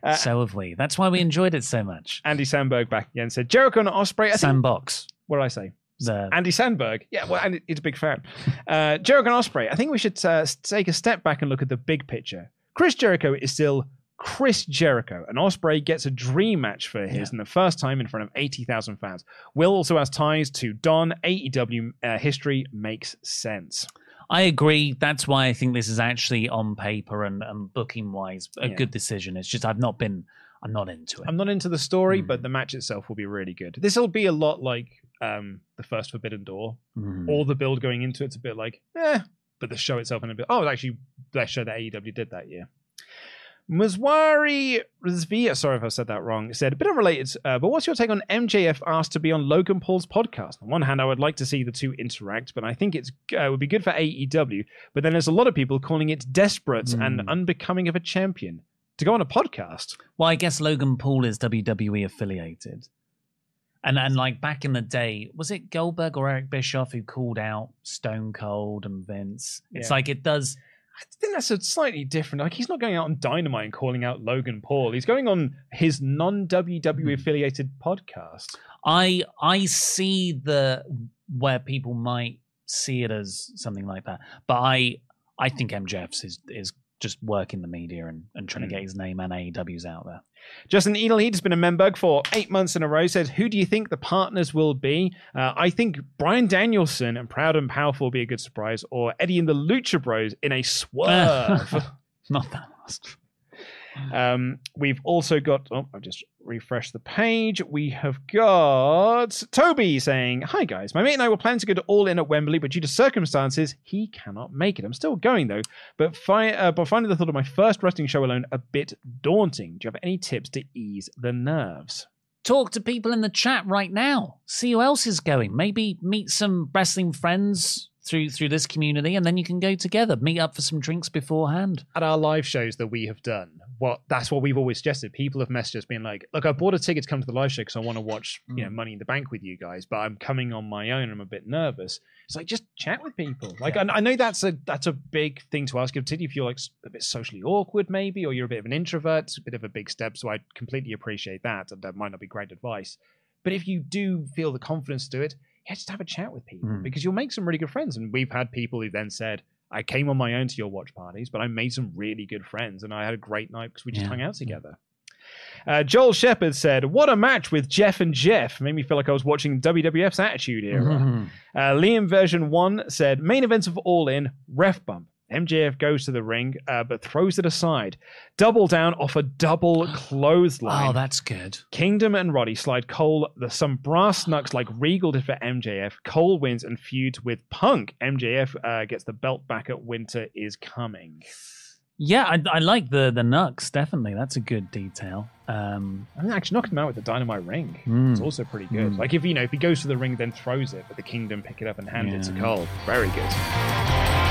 Uh, so have we. That's why we enjoyed it so much. Andy Sandberg back again said Jericho and Ospreay. I think, Sandbox. what did I say? The, Andy Sandberg. Yeah, well, Andy, he's a big fan. Uh, Jericho and Ospreay. I think we should uh, take a step back and look at the big picture. Chris Jericho is still Chris Jericho, and Ospreay gets a dream match for his, and the first time in front of eighty thousand fans. Will also has ties to Don. AEW uh, history makes sense. I agree. That's why I think this is actually on paper and, and booking wise a Yeah. good decision. It's just I've not been. I'm not into it. I'm not into the story, Hmm. but the match itself will be really good. This will be a lot like um, the first Forbidden Door. Mm. All the build going into it's a bit like, eh, but the show itself and a bit. Oh, it's actually that show that AEW did that year. Mazwari Rizvia, sorry if I said that wrong, said a bit unrelated, uh, but what's your take on MJF asked to be on Logan Paul's podcast? On one hand, I would like to see the two interact, but I think it uh, would be good for AEW. But then there's a lot of people calling it desperate and Hmm. unbecoming of a champion to go on a podcast. Well, I guess Logan Paul is WWE affiliated. And and like back in the day, was it Goldberg or Eric Bischoff who called out Stone Cold and Vince? It's Yeah. like it does I think that's a slightly different. Like he's not going out on Dynamite and calling out Logan Paul. He's going on his non WWE hmm. affiliated podcast. I I see the where people might see it as something like that, but I I think MJF's is is just working the media and, and trying to get his name and AEW's out there. Justin Edelheed has been a member for eight months in a row. Says, "Who do you think the partners will be? Uh, I think Bryan Danielson and Proud and Powerful will be a good surprise, or Eddie and the Lucha Bros in a swerve." Not that last. Um, we've also got, oh, I'll just refresh the page. We have got Toby saying, Hi guys, my mate and I were planning to go to All In at Wembley, but due to circumstances, he cannot make it. I'm still going though, but, fi- uh, but finding the thought of my first wrestling show alone a bit daunting. Do you have any tips to ease the nerves? Talk to people in the chat right now. See who else is going. Maybe meet some wrestling friends through through this community, and then you can go together. Meet up for some drinks beforehand. At our live shows that we have done, what that's what we've always suggested. People have messaged us being like, "Look, I bought a ticket to come to the live show because I want to watch, you know, mm. Money in the Bank with you guys, but I'm coming on my own. and I'm a bit nervous." It's like just chat with people. Like I, I know that's a that's a big thing to ask, particularly if you're like a bit socially awkward, maybe, or you're a bit of an introvert. It's a bit of a big step. So I completely appreciate that, and that might not be great advice. But if you do feel the confidence to do it, yeah, just have a chat with people Mm. because you'll make some really good friends. And we've had people who then said, I came on my own to your watch parties, but I made some really good friends and I had a great night because we just Yeah. hung out together. Uh, Joel Shepard said, What a match with Jeff and Jeff. Made me feel like I was watching WWF's Attitude Era. Mhm. Uh, Liam version 1 said, Main events of All In, ref bump. MJF goes to the ring, uh, but throws it aside. Double down off a double clothesline. Oh, that's good. Kingdom and Roddy slide Cole the some brass knucks like Regal did for MJF. Cole wins and feuds with Punk. MJF uh, gets the belt back at Winter is coming. Yeah, I, I like the the Nux. Definitely, that's a good detail. Um, I mean, actually knocking him out with the dynamite ring. Mm. It's also pretty good. Mm. Like if you know if he goes to the ring then throws it, but the Kingdom pick it up and hand it to Cole. Very good.